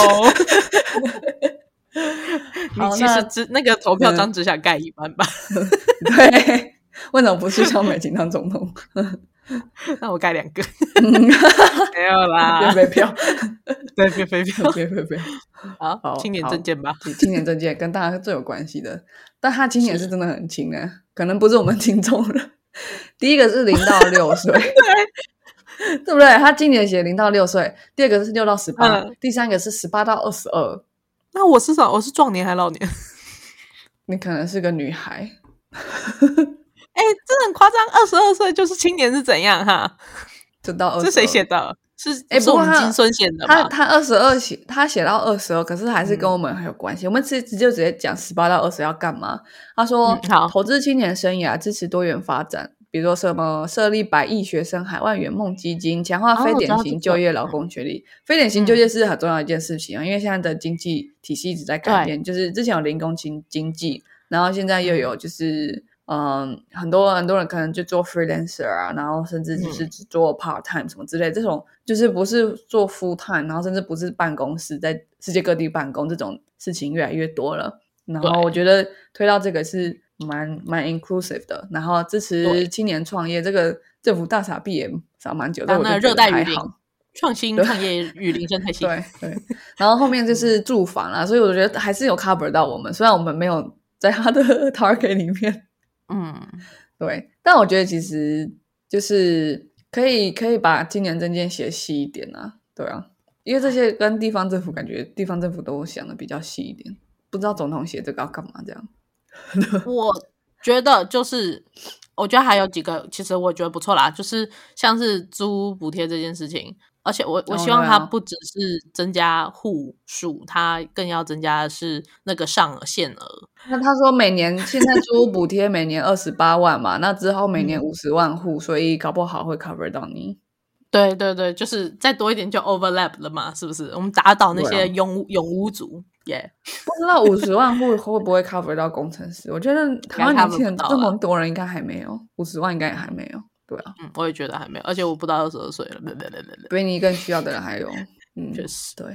你其实只那个投票张只想盖一半吧？对，为什么不是想美金当总统？那我盖两个，没有啦，别飞票，对，别飞票，别飞票。好，青年证件吧，青年证件跟大家最有关系的，但他青年是真的很轻啊，可能不是我们听众了。第一个是零到六岁。对不对？他今年写零到六岁，第二个是六到十八，第三个是十八到二十二。那我是啥？我是壮年还是老年？你可能是个女孩。哎，真的很夸张，二十二岁就是青年是怎样哈？这到是谁写的？是哎，是我们金孙写的他他二十二写，他写到二十二，可是还是跟我们很有关系。我们直直接直接讲十八到二十要干嘛？他说：好，投资青年生涯，支持多元发展。比如说什么设立百亿学生海外圆梦基金，强化非典型就业劳工权利。非典型就业是很重要一件事情啊，因为现在的经济体系一直在改变。就是之前有零工经经济，然后现在又有就是嗯，很多很多人可能就做 freelancer 啊，然后甚至就是只做 part time 什么之类。这种就是不是做 full time，然后甚至不是办公室在世界各地办公这种事情越来越多了。然后我觉得推到这个是。蛮蛮 inclusive 的，然后支持青年创业，这个政府大傻逼也傻蛮久，但那热带雨林创新创业雨林生态系对对，然后后面就是住房啊，所以我觉得还是有 cover 到我们，虽然我们没有在他的 target 里面，嗯，对，但我觉得其实就是可以可以把今年证件写细一点啊，对啊，因为这些跟地方政府感觉地方政府都想的比较细一点。不知道总统写这个要干嘛这样。我觉得就是，我觉得还有几个，其实我觉得不错啦，就是像是租补贴这件事情。而且我我希望它不只是增加户数，它更要增加的是那个上限额。那他说每年现在租屋补贴每年二十八万嘛，那之后每年五十万户，所以搞不好会 cover 到你。对对对，就是再多一点就 overlap 了嘛，是不是？我们打倒那些永永屋族，耶！不知道五十万户会不会 cover 到工程师？我觉得台湾年轻人这么多人，应该还没有五十万，应该也还没有。对啊，嗯，我也觉得还没有，而且我不到二十二岁了，比你更需要的人还有，嗯，确实，对，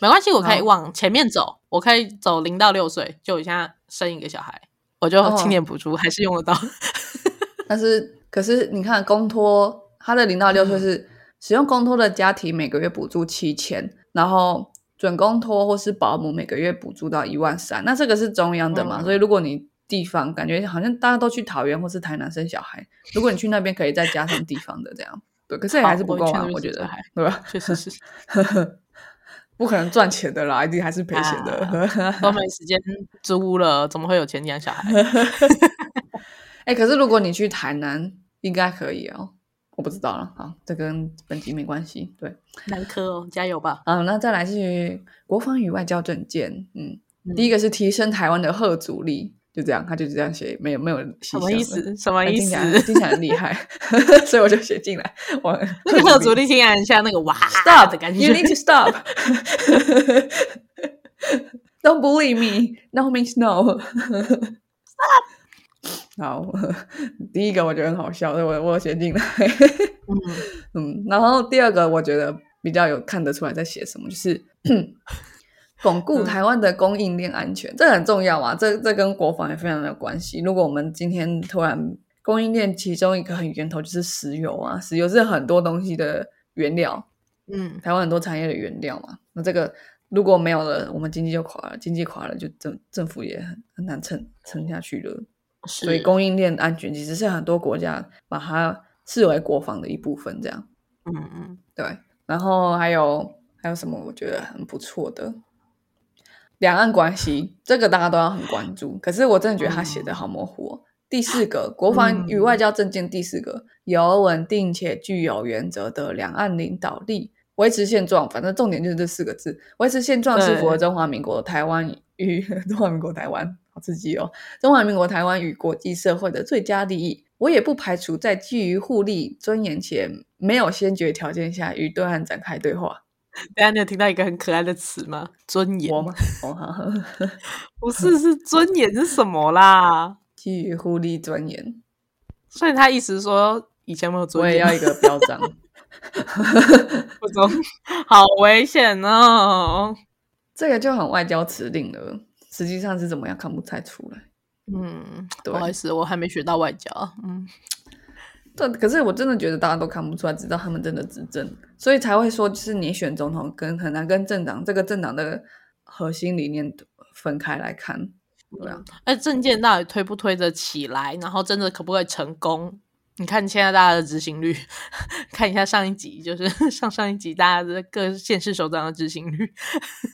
没关系，我可以往前面走，我可以走零到六岁，就我现在生一个小孩，我就青年补助还是用得到。但是，可是你看公托，他的零到六岁是使用公托的家庭每个月补助七千，然后准公托或是保姆每个月补助到一万三，那这个是中央的嘛？所以如果你地方感觉好像大家都去桃园或是台南生小孩，如果你去那边可以再加上地方的这样，对，可是也还是不够啊，我觉得，对吧？确实是，不可能赚钱的啦，一定还是赔钱的，都没时间租屋了，怎么会有钱养小孩？哎，可是如果你去台南，应该可以哦，我不知道了，好，这跟本集没关系，对，南科哦，加油吧！好，那再来是国防与外交政见，嗯，第一个是提升台湾的核主力。就这样，他就这样写，没有没有什么意思？什么意思？听起来很厉害，所以我就写进来。我那个主力听起来很像那个哇，stop 的感觉。You need to stop. Don't believe me. No means no. Stop. 好，第一个我觉得很好笑，所以我我写进来。嗯嗯，然后第二个我觉得比较有看得出来在写什么，就是。巩固台湾的供应链安全，这很重要啊！这这跟国防也非常有关系。如果我们今天突然供应链其中一个很源头就是石油啊，石油是很多东西的原料，嗯，台湾很多产业的原料嘛。那这个如果没有了，我们经济就垮了，经济垮了就政政府也很很难撑撑下去了。所以供应链安全其实是很多国家把它视为国防的一部分，这样。嗯嗯，对。然后还有还有什么我觉得很不错的？两岸关系，这个大家都要很关注。可是我真的觉得他写的好模糊。哦。第四个，国防与外交政见第四个，有稳定且具有原则的两岸领导力，维持现状。反正重点就是这四个字：维持现状是符合中华民国台湾与 中华民国台湾，好刺激哦！中华民国台湾与国际社会的最佳利益。我也不排除在基于互利、尊严且没有先决条件下，与对岸展开对话。等下，你有听到一个很可爱的词吗？尊严吗？不是，是尊严是什么啦？基于互利尊严，所以他意思说以前没有尊严，我也要一个标章。不中，好危险哦！这个就很外交辞令了，实际上是怎么样看不太出来。嗯，不好意思，我还没学到外交。嗯。对，可是我真的觉得大家都看不出来，知道他们真的执政，所以才会说，就是你选总统跟很难跟政党这个政党的核心理念分开来看，对啊。哎，政见到底推不推得起来，然后真的可不可以成功？你看现在大家的执行率，看一下上一集，就是 上上一集大家的各县市首长的执行率。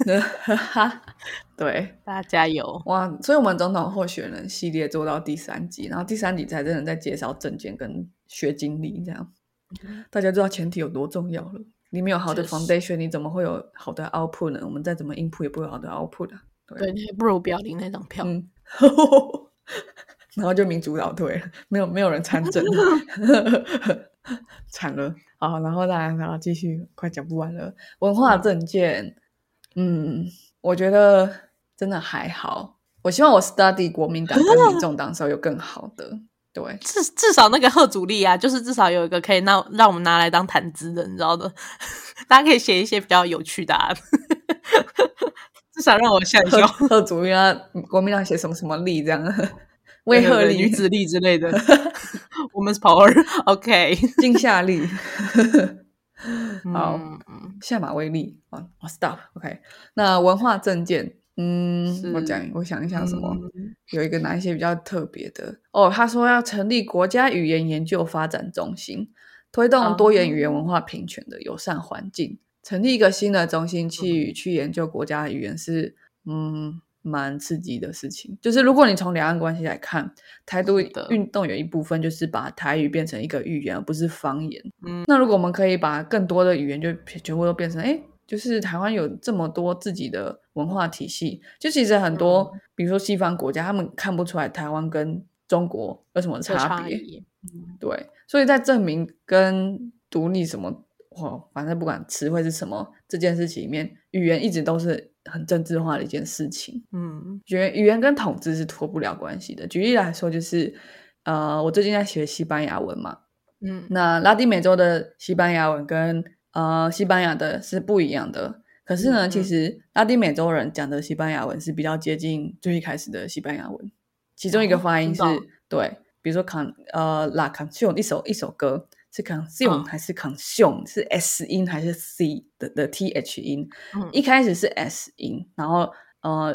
对，大家加油哇！所以我们总统候选人系列做到第三集，然后第三集才真的在介绍证件跟学经历，这样大家知道前提有多重要了。你没有好的 foundation，你怎么会有好的 output 呢？我们再怎么 input 也不会有好的 output 的。对，不如不要领那张票。然后就民主倒退了，没有没有人参政，惨了。好，然后大家，然后继续，快讲不完了。文化证件，嗯，我觉得真的还好。我希望我 study 国民党跟民众党时候有更好的，对，至至少那个贺主力啊，就是至少有一个可以让让我们拿来当谈资的，你知道的。大家可以写一些比较有趣的，啊 至少让我笑一笑。贺主力啊，国民党写什么什么力这样。威吓力、女子力之类的，我们是 power，OK，惊吓力，好，下马威力。啊，我 stop，OK。那文化证件，嗯，我讲，我想一想什么，有一个哪一些比较特别的哦？他说要成立国家语言研究发展中心，推动多元语言文化平权的友善环境，成立一个新的中心去去研究国家语言是，嗯。蛮刺激的事情。就是如果你从两岸关系来看，台独运动有一部分就是把台语变成一个语言，而不是方言。嗯，那如果我们可以把更多的语言就全部都变成，哎，就是台湾有这么多自己的文化体系，就其实很多，比如说西方国家，他们看不出来台湾跟中国有什么差别。对，所以在证明跟独立什么。哦，反正不管词汇是什么，这件事情里面，语言一直都是很政治化的一件事情。嗯，语言语言跟统治是脱不了关系的。举例来说，就是呃，我最近在学西班牙文嘛，嗯，那拉丁美洲的西班牙文跟呃西班牙的是不一样的。可是呢，其实拉丁美洲人讲的西班牙文是比较接近最一开始的西班牙文，其中一个发音是对，比如说 con 呃 la canción 一首一首歌。是 consume 还是 consume？是 s 音还是 c 的的 th 音？一开始是 s 音，然后呃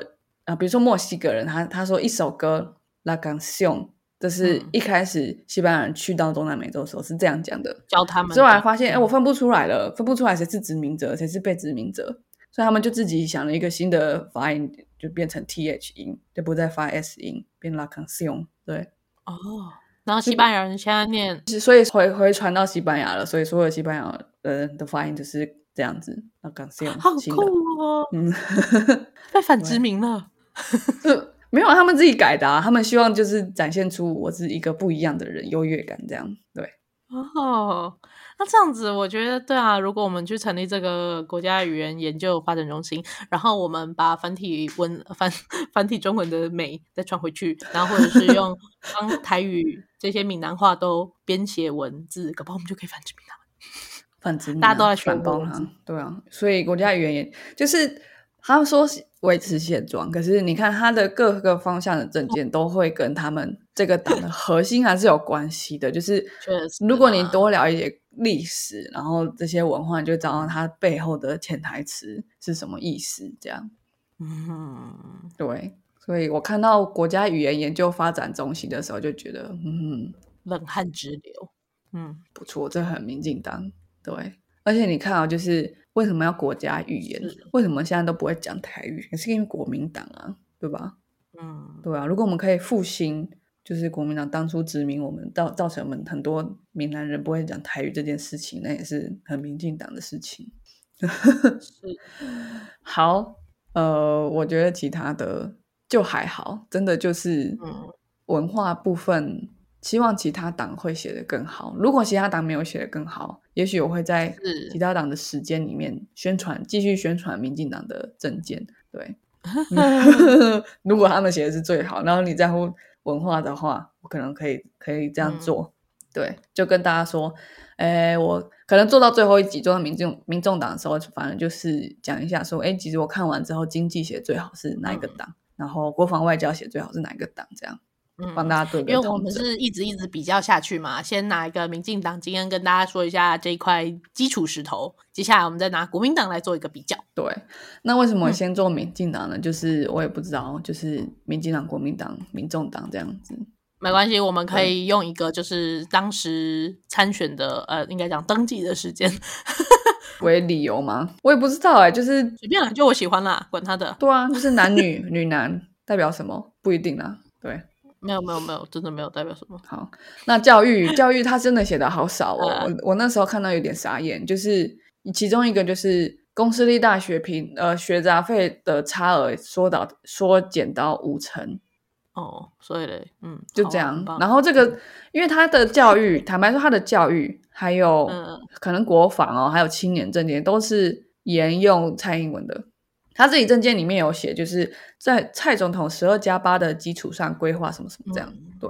啊，比如说墨西哥人，他他说一首歌 la canción，这是一开始西班牙人去到中南美洲的时候是这样讲的，教他们。之后来发现，哎，我分不出来了，分不出来谁是殖民者，谁是被殖民者，所以他们就自己想了一个新的发音，就变成 th 音，就不再发 s 音，变 la canción。对，哦。然后西班牙人现在念，所以回回传到西班牙了，所以所有西班牙人的发音就是这样子。那刚是好酷哦，嗯，被反殖民了，没有他们自己改的，他们希望就是展现出我是一个不一样的人，优越感这样，对。哦，那这样子，我觉得对啊。如果我们去成立这个国家语言研究发展中心，然后我们把繁体文繁繁体中文的美再传回去，然后或者是用帮台语这些闽南话都编写文字，搞不好我们就可以繁殖民他们。反殖民，大家都在反包他，对啊。所以国家语言就是他们说维持现状，可是你看他的各个方向的证件都会跟他们。这个党的核心还是有关系的，就是如果你多了解历史，然后这些文化，就知道它背后的潜台词是什么意思。这样，嗯，对。所以我看到国家语言研究发展中心的时候，就觉得，嗯，冷汗直流。嗯，不错，这很民进党。对，而且你看啊，就是为什么要国家语言？为什么现在都不会讲台语？也是因为国民党啊，对吧？嗯，对啊。如果我们可以复兴。就是国民党当初殖民我们，造造成我们很多闽南人不会讲台语这件事情，那也是很民进党的事情。是好，呃，我觉得其他的就还好，真的就是文化部分，希望其他党会写得更好。如果其他党没有写得更好，也许我会在其他党的时间里面宣传，继续宣传民进党的政见。对 如果他们写的是最好，然后你在乎。文化的话，我可能可以可以这样做，对，就跟大家说，哎，我可能做到最后一集，做到民众民众党的时候，反正就是讲一下，说，哎，其实我看完之后，经济写最好是哪一个党，然后国防外交写最好是哪一个党，这样。帮大家对，因为我们是一直一直比较下去嘛，先拿一个民进党，今天跟大家说一下这一块基础石头，接下来我们再拿国民党来做一个比较。对，那为什么先做民进党呢？就是我也不知道，就是民进党、国民党、民众党这样子，没关系，我们可以用一个就是当时参选的，呃，应该讲登记的时间 为理由吗？我也不知道哎，就是随便啦，就我喜欢啦，管他的。对啊，就是男女女男代表什么不一定啦，对。没有没有没有，真的没有代表什么。好，那教育教育他真的写的好少哦。我我那时候看到有点傻眼，就是其中一个就是公私立大学平呃学杂费的差额缩到缩减到五成。哦，所以嘞，嗯，就这样。然后这个因为他的教育，坦白说他的教育还有嗯可能国防哦，还有青年政件都是沿用蔡英文的。他自己证件里面有写，就是在蔡总统十二加八的基础上规划什么什么这样，对，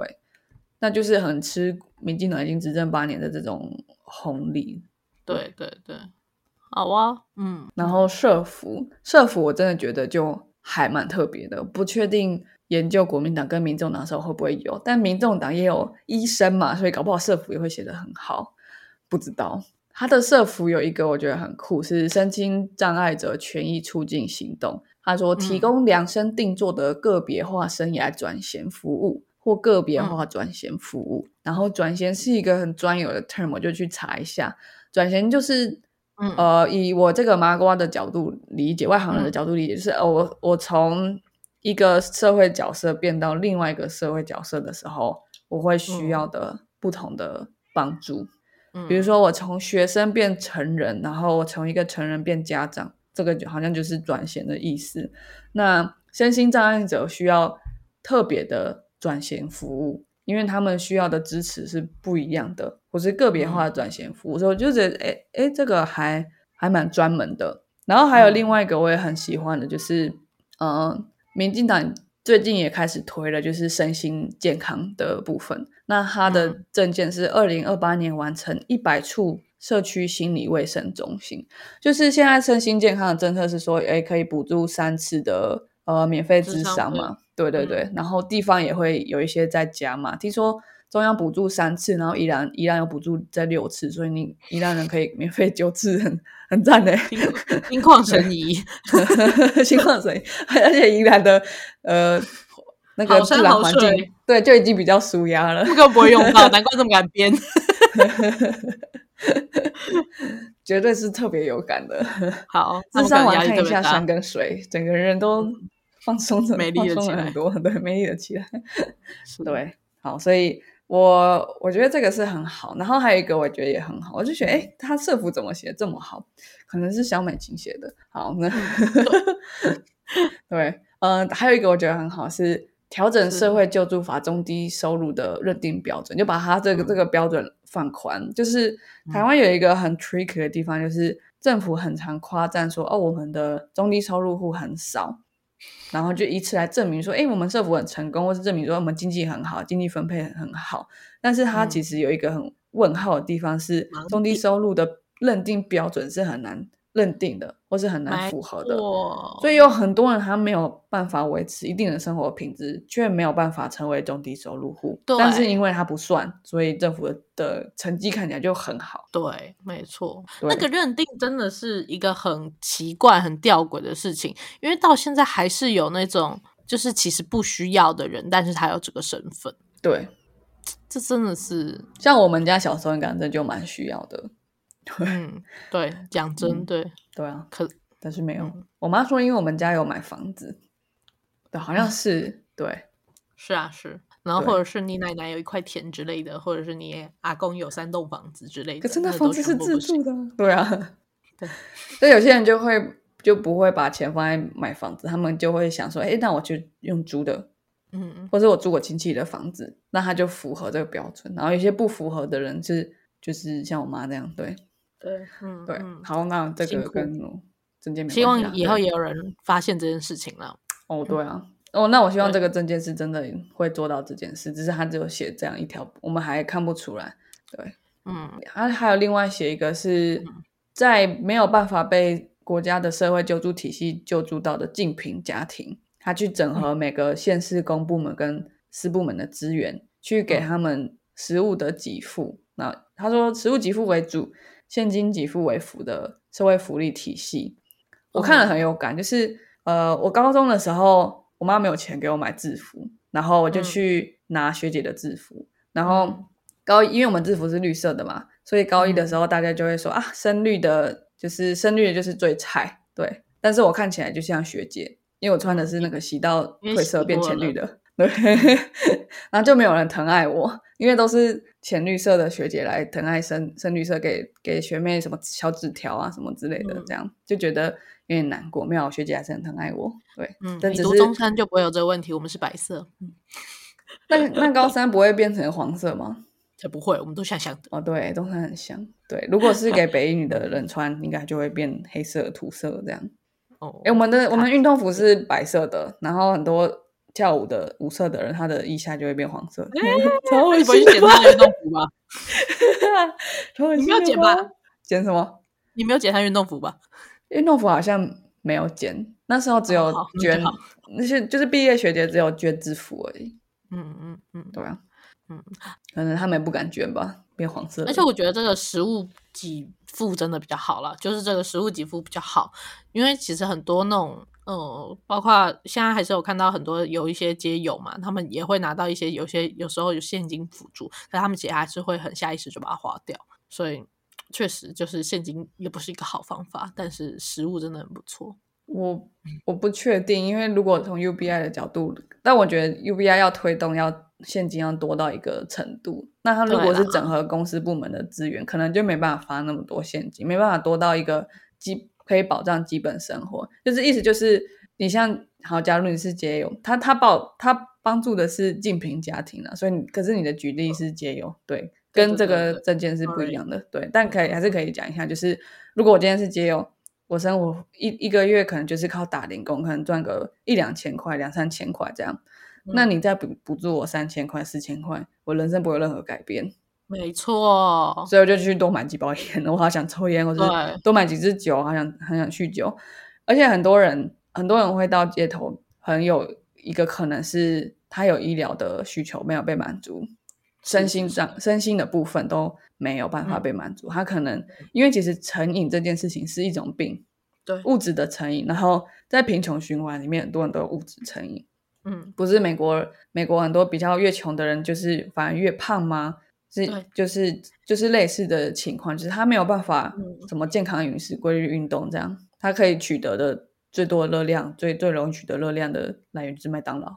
那就是很吃民进党已经执政八年的这种红利。对对对，好啊，嗯。然后社服，社服我真的觉得就还蛮特别的，不确定研究国民党跟民众党的时候会不会有，但民众党也有医生嘛，所以搞不好社服也会写得很好，不知道。他的社服有一个我觉得很酷，是身心障碍者权益促进行动。他说提供量身定做的个别化生涯转衔服务或个别化转衔服务。然后转衔是一个很专有的 term，我就去查一下。转衔就是，呃，以我这个麻瓜的角度理解，外行人的角度理解，就是呃，我我从一个社会角色变到另外一个社会角色的时候，我会需要的不同的帮助。比如说，我从学生变成人，然后我从一个成人变家长，这个就好像就是转型的意思。那身心障碍者需要特别的转型服务，因为他们需要的支持是不一样的，或是个别化的转型服务。所以我就觉得，哎哎，这个还还蛮专门的。然后还有另外一个我也很喜欢的，就是嗯，民进党最近也开始推了，就是身心健康的部分。那他的证件是二零二八年完成一百处社区心理卫生中心，就是现在身心健康的政策是说，哎，可以补助三次的呃免费智商嘛？对对对，然后地方也会有一些在加嘛。听说中央补助三次，然后依然依然有补助在六次，所以你依然人可以免费九次，很很赞的。心旷神怡，心旷神怡，而且宜兰的呃。那个自然环境，对，就已经比较舒压了。这个不会用到，难怪这么敢编。绝对是特别有感的。好，自上网看一下山跟水，整个人都放松着，美丽了起来很多，对，美丽了起来。对，好，所以我我觉得这个是很好。然后还有一个，我觉得也很好，我就觉得，哎，他社服怎么写这么好？可能是小美琴写的。好，那 对，嗯，还有一个我觉得很好是。调整社会救助法中低收入的认定标准，就把它这个这个标准放宽。就是台湾有一个很 tricky 的地方，就是政府很常夸赞说，哦，我们的中低收入户很少，然后就以此来证明说，哎，我们社府很成功，或是证明说我们经济很好，经济分配很好。但是它其实有一个很问号的地方，是中低收入的认定标准是很难。认定的，或是很难符合的，所以有很多人他没有办法维持一定的生活品质，却没有办法成为中低收入户。但是因为他不算，所以政府的成绩看起来就很好。对，没错，那个认定真的是一个很奇怪、很吊诡的事情，因为到现在还是有那种就是其实不需要的人，但是他有这个身份。对，这真的是像我们家小时候，感觉就蛮需要的。嗯，对，讲真，对，对啊，可但是没有。我妈说，因为我们家有买房子，对，好像 是，对，是啊，是。然后或者是你奶奶有一块田之类的，或者是你阿公有三栋房子之类的。可是那房子是自住的，对啊，对。所以有些人就会就不会把钱放在买房子，他们就会想说，哎，那我就用租的，嗯，或者我租我亲戚的房子，那他就符合这个标准。然后有些不符合的人是，就是像我妈这样，对。对，嗯，对，好，那这个跟证件，希望以后也有人发现这件事情了。哦，对啊，哦，那我希望这个证件是真的会做到这件事，只是他只有写这样一条，我们还看不出来。对，嗯，他还有另外写一个是在没有办法被国家的社会救助体系救助到的竞贫家庭，他去整合每个县市公部门跟私部门的资源，去给他们食物的给付。那他说食物给付为主。现金给付为辅的社会福利体系，我看了很有感。就是呃，我高中的时候，我妈没有钱给我买制服，然后我就去拿学姐的制服。然后高一，因为我们制服是绿色的嘛，所以高一的时候大家就会说啊，深绿的，就是深绿的就是最菜。对，但是我看起来就像学姐，因为我穿的是那个洗到褪色变浅绿的。对，然后就没有人疼爱我，因为都是浅绿色的学姐来疼爱深深绿色，给给学妹什么小纸条啊什么之类的，这样就觉得有点难过。没有学姐还是很疼爱我，对，嗯。但读中山就不会有这个问题，我们是白色。嗯那那高三不会变成黄色吗？才不会，我们都像像的。哦，对，中山很像。对，如果是给 北一女的人穿，应该就会变黑色土色这样。哦，哎，我们的我们运动服是白色的，然后很多。跳舞的五色的人，他的腋下就会变黄色。超恶心！你剪他运动服吗？你没有剪吧？剪什么？你没有剪他运动服吧？运动服好像没有剪，那时候只有捐那些，就是毕业学姐只有捐制服而已。嗯嗯嗯，对啊，嗯，可能他们不敢捐吧，变黄色。而且我觉得这个食物给付真的比较好了，就是这个食物给付比较好，因为其实很多那种。嗯，包括现在还是有看到很多有一些街友嘛，他们也会拿到一些有些有时候有现金辅助，但他们其实还是会很下意识就把它花掉，所以确实就是现金也不是一个好方法，但是实物真的很不错。我我不确定，因为如果从 UBI 的角度，但我觉得 UBI 要推动要现金要多到一个程度，那他如果是整合公司部门的资源，可能就没办法发那么多现金，没办法多到一个基可以保障基本生活。就是意思就是，你像好，假如你是节友，他他保他帮助的是净贫家庭啊，所以可是你的举例是节友，对。跟这个证件是不一样的，对，但可以还是可以讲一下，就是如果我今天是接友，我生活一一个月可能就是靠打零工，可能赚个一两千块、两三千块这样，那你再补补助我三千块、四千块，我人生不会有任何改变。没错，所以我就去多买几包烟，我好想抽烟，或者多买几支酒，好想很想酗酒。而且很多人很多人会到街头，很有一个可能是他有医疗的需求没有被满足。身心上、身心的部分都没有办法被满足。他可能因为其实成瘾这件事情是一种病，对物质的成瘾。然后在贫穷循环里面，很多人都有物质成瘾。嗯，不是美国，美国很多比较越穷的人，就是反而越胖吗？是，就是就是类似的情况，就是他没有办法什么健康饮食、规律运动这样，他可以取得的最多热量、最最容易取得热量的来源是麦当劳。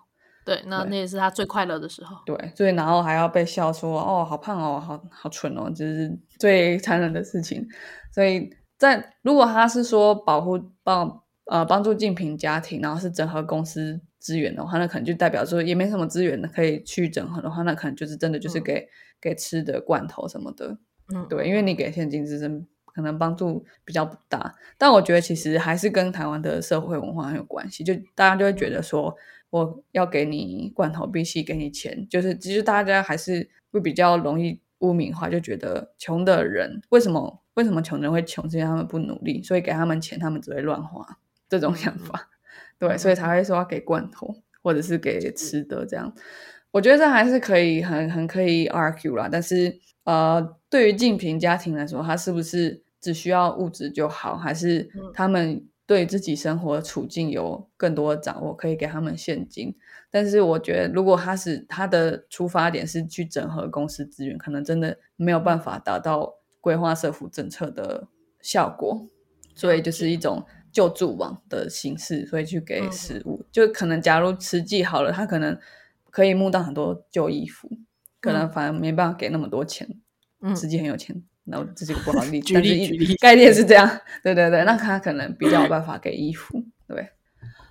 对，那那也是他最快乐的时候。对，所以然后还要被笑说：“哦，好胖哦，好好蠢哦。”就是最 残忍的事情。所以在如果他是说保护帮呃帮助竞品家庭，然后是整合公司资源的话，那可能就代表说也没什么资源可以去整合的话，那可能就是真的就是给给吃的罐头什么的。嗯，对，因为你给现金资身可能帮助比较不大。但我觉得其实还是跟台湾的社会文化很有关系，就大家就会觉得说。我要给你罐头，必须给你钱，就是其实大家还是会比较容易污名化，就觉得穷的人为什么为什么穷人会穷，是因为他们不努力，所以给他们钱，他们只会乱花这种想法，对，所以才会说要给罐头或者是给吃的这样。我觉得这还是可以很很可以 argue 啦，但是呃，对于净贫家庭来说，他是不是只需要物质就好，还是他们？对自己生活处境有更多的掌握，可以给他们现金。但是我觉得，如果他是他的出发点是去整合公司资源，可能真的没有办法达到规划社福政策的效果。所以就是一种救助网的形式，所以去给食物。就可能假如慈济好了，他可能可以募到很多旧衣服，可能反而没办法给那么多钱。嗯，慈济很有钱。那这是个不好例子，但是概念是这样，对 对对，那他可能比较有办法给衣服，对。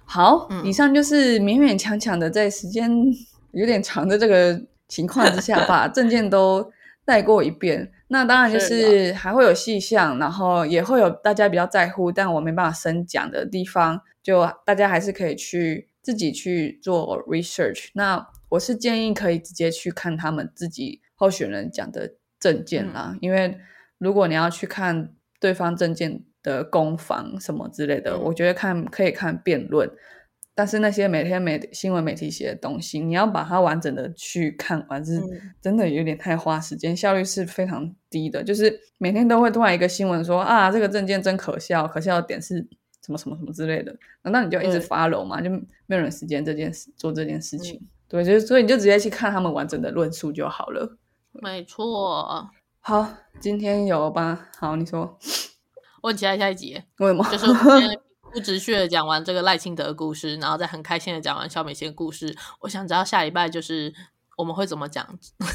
好，以上就是勉勉强强的在时间有点长的这个情况之下，把证件都带过一遍。那当然就是还会有细项，然后也会有大家比较在乎，但我没办法深讲的地方，就大家还是可以去自己去做 research。那我是建议可以直接去看他们自己候选人讲的。证件啦，因为如果你要去看对方证件的攻防什么之类的，我觉得看可以看辩论，但是那些每天媒新闻媒体写的东西，你要把它完整的去看完，是真的有点太花时间，效率是非常低的。就是每天都会突然一个新闻说啊，这个证件真可笑，可笑的点是什么什么什么之类的，难道你就一直发抖吗？就没有人时间这件事做这件事情？对，就是所以你就直接去看他们完整的论述就好了。没错，好，今天有吧？好，你说，我期待下一集。为什么？就是我们不直叙的讲完这个赖清德的故事，然后再很开心的讲完肖美仙的故事。我想知道下礼拜就是我们会怎么讲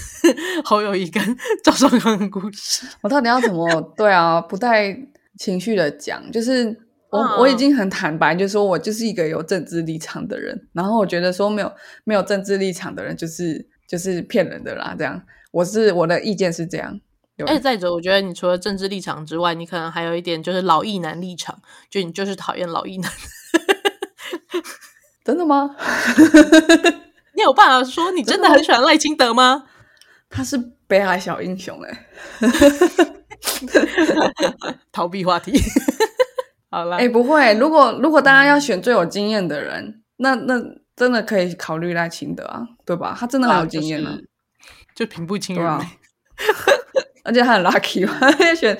侯友谊跟 赵少康的故事。我到底要怎么？对啊，不带情绪的讲，就是我我已经很坦白，就是说我就是一个有政治立场的人。然后我觉得说没有没有政治立场的人，就是就是骗人的啦，这样。我是我的意见是这样，哎，再者，我觉得你除了政治立场之外，你可能还有一点就是老艺男立场，就你就是讨厌老艺男，真的吗？你有办法说你真的很喜欢赖清德吗？他是北海小英雄哎，逃避话题。好了，哎，不会，如果如果大家要选最有经验的人，那那真的可以考虑赖清德啊，对吧？他真的很有经验呢。就平步青云，而且他很 lucky 嘛，选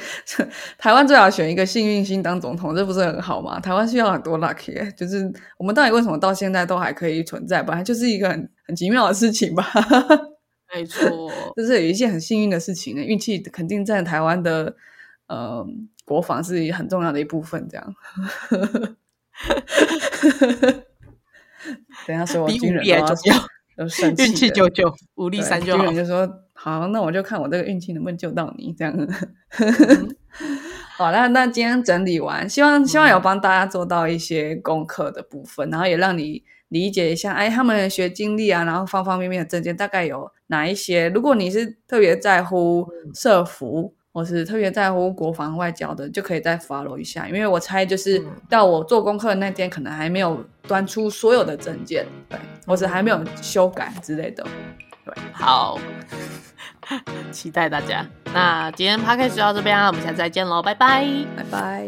台湾最好选一个幸运星当总统，这不是很好吗？台湾需要很多 lucky，就是我们到底为什么到现在都还可以存在？本来就是一个很很奇妙的事情吧。没错，就是有一件很幸运的事情呢，运气肯定在台湾的呃国防是很重要的一部分。这样，等下说我比军人武力还重要，运气了救救，武力对三就好军人。就说好，那我就看我这个运气能不能救到你这样。好，那那今天整理完，希望希望有帮大家做到一些功课的部分，然后也让你理解一下，哎，他们的学经历啊，然后方方面面的证件大概有哪一些。如果你是特别在乎社服，或是特别在乎国防外交的，就可以再 follow 一下，因为我猜就是嗯到我做功课的那天，可能还没有端出所有的证件，对，或是还没有修改之类的。好，期待大家。那今天 p o d c a s 就到这边啦，我们下次再见喽，拜拜。拜拜。